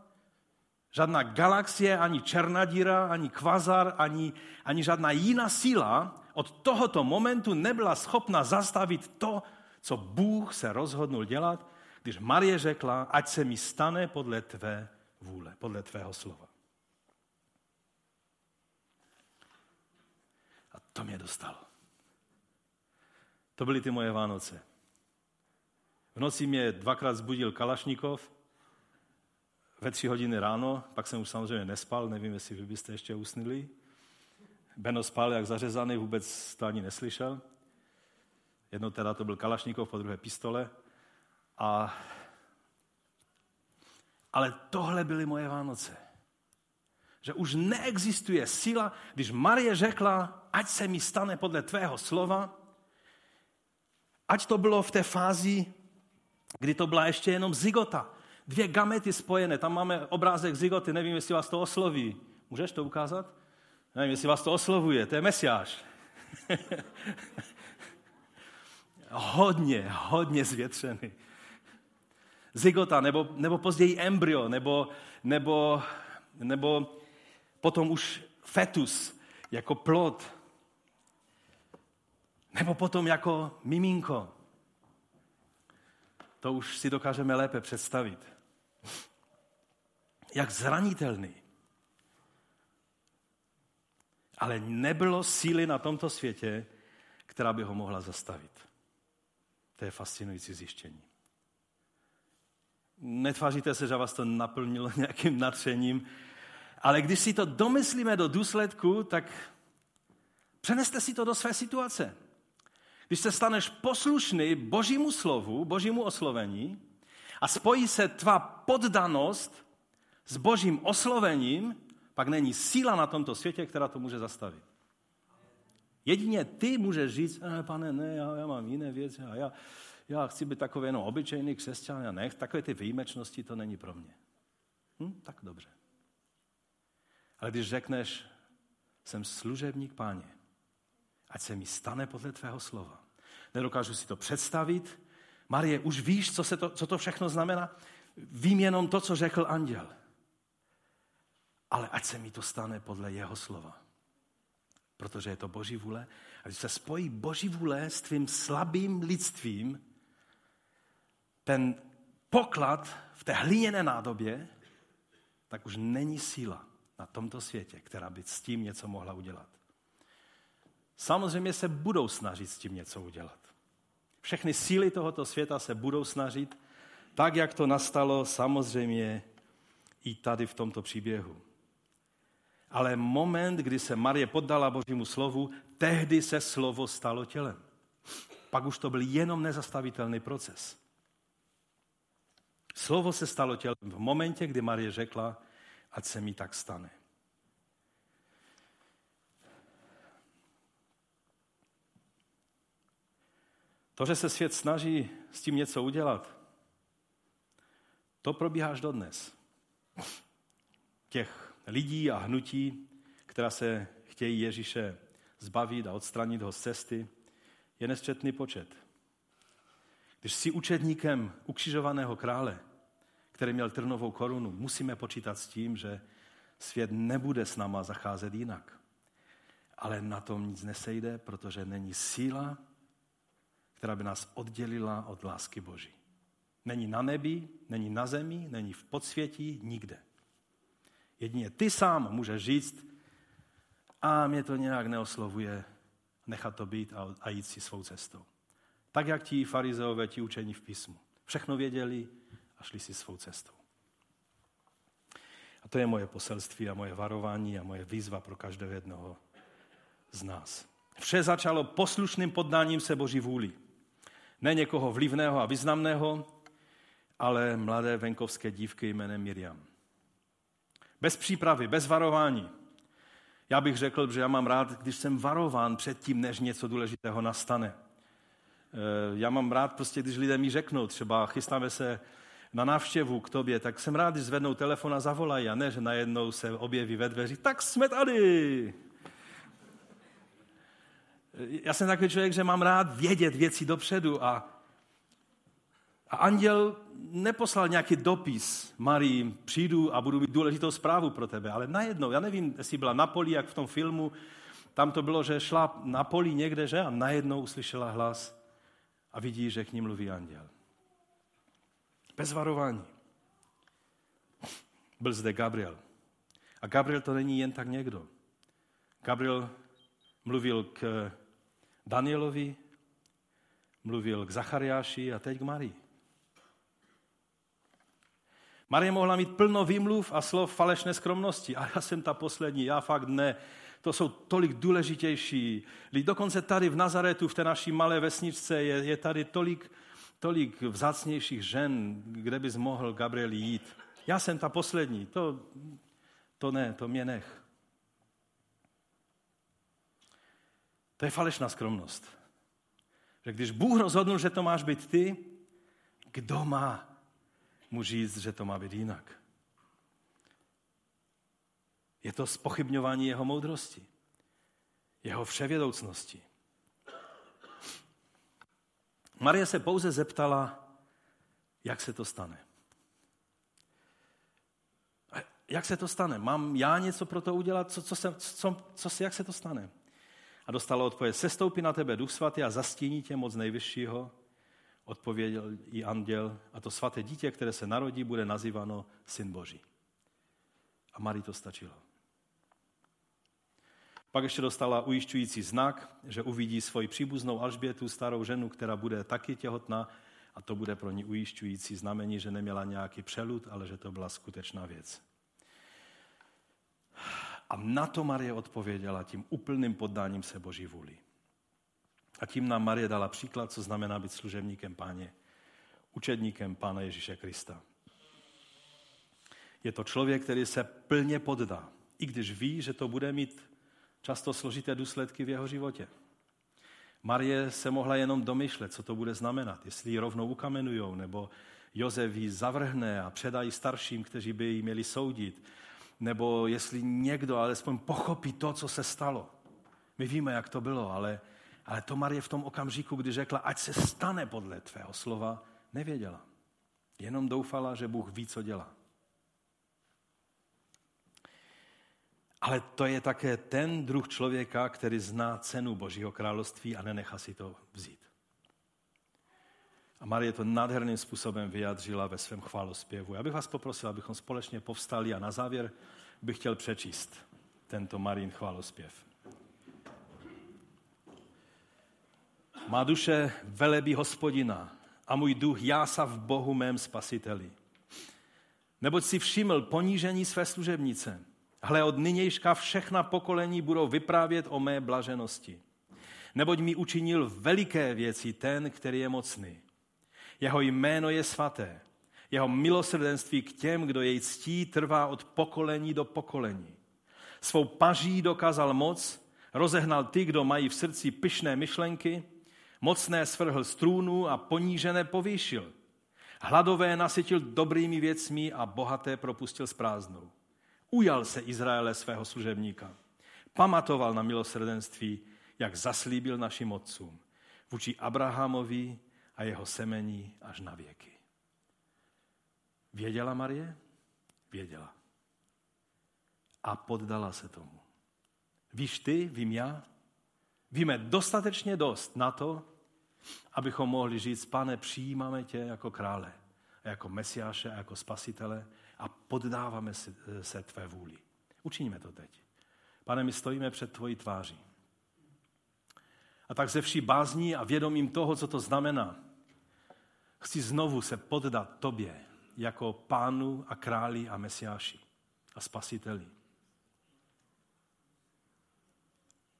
žádná galaxie, ani černá díra, ani kvazar, ani, ani žádná jiná síla od tohoto momentu nebyla schopna zastavit to, co Bůh se rozhodnul dělat, když Marie řekla, ať se mi stane podle tvé vůle, podle tvého slova. A to mě dostalo. To byly ty moje Vánoce. V noci mě dvakrát zbudil Kalašnikov, ve tři hodiny ráno, pak jsem už samozřejmě nespal, nevím, jestli vy byste ještě usnili. Beno spal jak zařezaný, vůbec to ani neslyšel. Jedno teda to byl Kalašnikov, po druhé pistole. A ale tohle byly moje Vánoce. Že už neexistuje síla, když Marie řekla, ať se mi stane podle tvého slova, ať to bylo v té fázi, kdy to byla ještě jenom zygota. Dvě gamety spojené, tam máme obrázek zygoty, nevím, jestli vás to osloví. Můžeš to ukázat? Nevím, jestli vás to oslovuje, to je mesiáš. (laughs) hodně, hodně zvětřený zygota, nebo, nebo později embryo, nebo, nebo, nebo potom už fetus jako plod, nebo potom jako miminko. To už si dokážeme lépe představit. Jak zranitelný. Ale nebylo síly na tomto světě, která by ho mohla zastavit. To je fascinující zjištění. Netváříte se, že vás to naplnilo (laughs) nějakým natřením, ale když si to domyslíme do důsledku, tak přeneste si to do své situace. Když se staneš poslušný božímu slovu, božímu oslovení a spojí se tvá poddanost s božím oslovením, pak není síla na tomto světě, která to může zastavit. Jedině ty můžeš říct, eh, pane, ne, já, já mám jiné věci a já, já chci být takový jenom obyčejný křesťan, já nech, takové ty výjimečnosti, to není pro mě. Hm, tak dobře. Ale když řekneš, jsem služebník páně, ať se mi stane podle tvého slova. Nedokážu si to představit. Marie, už víš, co, se to, co to všechno znamená? Vím jenom to, co řekl anděl. Ale ať se mi to stane podle jeho slova. Protože je to boží vůle. A když se spojí boží vůle s tvým slabým lidstvím, ten poklad v té hliněné nádobě, tak už není síla na tomto světě, která by s tím něco mohla udělat. Samozřejmě se budou snažit s tím něco udělat. Všechny síly tohoto světa se budou snažit, tak jak to nastalo samozřejmě i tady v tomto příběhu. Ale moment, kdy se Marie poddala Božímu slovu, tehdy se slovo stalo tělem. Pak už to byl jenom nezastavitelný proces. Slovo se stalo tělem v momentě, kdy Marie řekla, ať se mi tak stane. To, že se svět snaží s tím něco udělat, to probíhá až dodnes. Těch lidí a hnutí, která se chtějí Ježíše zbavit a odstranit ho z cesty, je nesčetný počet. Když jsi učedníkem ukřižovaného krále, který měl trnovou korunu, musíme počítat s tím, že svět nebude s náma zacházet jinak. Ale na tom nic nesejde, protože není síla, která by nás oddělila od lásky Boží. Není na nebi, není na zemi, není v podsvětí, nikde. Jedině ty sám můžeš říct, a mě to nějak neoslovuje, nechat to být a, a jít si svou cestou. Tak, jak ti farizeové, ti učení v písmu. Všechno věděli a šli si svou cestou. A to je moje poselství a moje varování a moje výzva pro každého jednoho z nás. Vše začalo poslušným poddáním se Boží vůli. Ne někoho vlivného a významného, ale mladé venkovské dívky jménem Miriam. Bez přípravy, bez varování. Já bych řekl, že já mám rád, když jsem varován před tím, než něco důležitého nastane. E, já mám rád prostě, když lidé mi řeknou, třeba chystáme se na návštěvu k tobě, tak jsem rád, když zvednou telefon a zavolají, a ne, že najednou se objeví ve dveřích, tak jsme tady. Já jsem takový člověk, že mám rád vědět věci dopředu a, a anděl neposlal nějaký dopis Marii, přijdu a budu mít důležitou zprávu pro tebe, ale najednou, já nevím, jestli byla na poli, jak v tom filmu, tam to bylo, že šla na poli někde, že? A najednou uslyšela hlas a vidí, že k ní mluví anděl. Bez varování. Byl zde Gabriel. A Gabriel to není jen tak někdo. Gabriel mluvil k Danielovi, mluvil k Zachariáši a teď k Marii. Marie mohla mít plno výmluv a slov falešné skromnosti. A já jsem ta poslední, já fakt ne. To jsou tolik důležitější. Dokonce tady v Nazaretu, v té naší malé vesničce, je, je tady tolik, tolik vzácnějších žen, kde bys mohl Gabriel jít. Já jsem ta poslední. To, to ne, to mě nech. To je falešná skromnost. Že když Bůh rozhodnul, že to máš být ty, kdo má mu říct, že to má být jinak? Je to spochybňování jeho moudrosti, jeho vševědoucnosti. Marie se pouze zeptala, jak se to stane. Jak se to stane? Mám já něco pro to udělat? Co, co se, co, co, jak se to stane? A dostala odpověď, sestoupí na tebe duch svatý a zastíní tě moc nejvyššího. Odpověděl i anděl, a to svaté dítě, které se narodí, bude nazýváno Syn Boží. A Marii to stačilo. Pak ještě dostala ujišťující znak, že uvidí svoji příbuznou Alžbětu, starou ženu, která bude taky těhotná a to bude pro ní ujišťující znamení, že neměla nějaký přelud, ale že to byla skutečná věc. A na to Marie odpověděla tím úplným poddáním se Boží vůli. A tím nám Marie dala příklad, co znamená být služebníkem páně, učedníkem Pána Ježíše Krista. Je to člověk, který se plně poddá, i když ví, že to bude mít často složité důsledky v jeho životě. Marie se mohla jenom domyšlet, co to bude znamenat, jestli ji rovnou ukamenujou, nebo Jozef ji zavrhne a předají starším, kteří by ji měli soudit, nebo jestli někdo alespoň pochopí to, co se stalo. My víme, jak to bylo, ale, ale to Marie v tom okamžiku, kdy řekla, ať se stane podle tvého slova, nevěděla. Jenom doufala, že Bůh ví, co dělá. Ale to je také ten druh člověka, který zná cenu Božího království a nenechá si to vzít. A Marie to nádherným způsobem vyjádřila ve svém chválospěvu. Já bych vás poprosil, abychom společně povstali a na závěr bych chtěl přečíst tento Marín chválospěv. Má duše velebí hospodina a můj duch jása v Bohu mém spasiteli. Neboť si všiml ponížení své služebnice. Hle, od nynějška všechna pokolení budou vyprávět o mé blaženosti. Neboť mi učinil veliké věci ten, který je mocný. Jeho jméno je svaté. Jeho milosrdenství k těm, kdo jej ctí, trvá od pokolení do pokolení. Svou paží dokázal moc, rozehnal ty, kdo mají v srdci pyšné myšlenky, mocné svrhl z trůnu a ponížené povýšil. Hladové nasytil dobrými věcmi a bohaté propustil s prázdnou. Ujal se Izraele svého služebníka. Pamatoval na milosrdenství, jak zaslíbil našim otcům, vůči Abrahamovi a jeho semení až na věky. Věděla Marie? Věděla. A poddala se tomu. Víš ty, vím já? Víme dostatečně dost na to, abychom mohli říct, pane, přijímáme tě jako krále, jako mesiáše, jako spasitele a poddáváme se, se tvé vůli. Učiníme to teď. Pane, my stojíme před tvojí tváří. A tak ze vší bázní a vědomím toho, co to znamená, chci znovu se poddat tobě jako pánu a králi a mesiáši a spasiteli.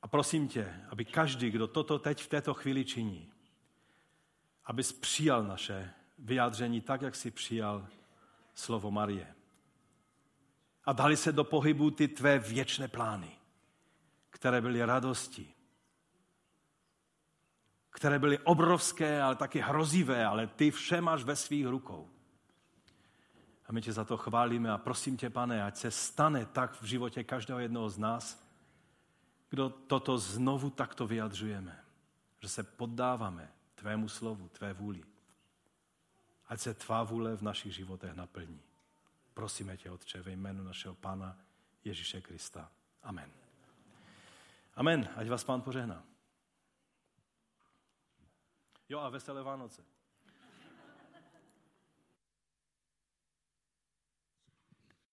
A prosím tě, aby každý, kdo toto teď v této chvíli činí, abys přijal naše vyjádření tak, jak si přijal slovo Marie. A dali se do pohybu ty tvé věčné plány, které byly radosti, které byly obrovské, ale taky hrozivé, ale ty vše máš ve svých rukou. A my tě za to chválíme a prosím tě, pane, ať se stane tak v životě každého jednoho z nás, kdo toto znovu takto vyjadřujeme, že se poddáváme tvému slovu, tvé vůli. Ať se tvá vůle v našich životech naplní. Prosíme tě, Otče, ve jménu našeho Pána Ježíše Krista. Amen. Amen. Ať vás Pán požehná. Jo a veselé Vánoce.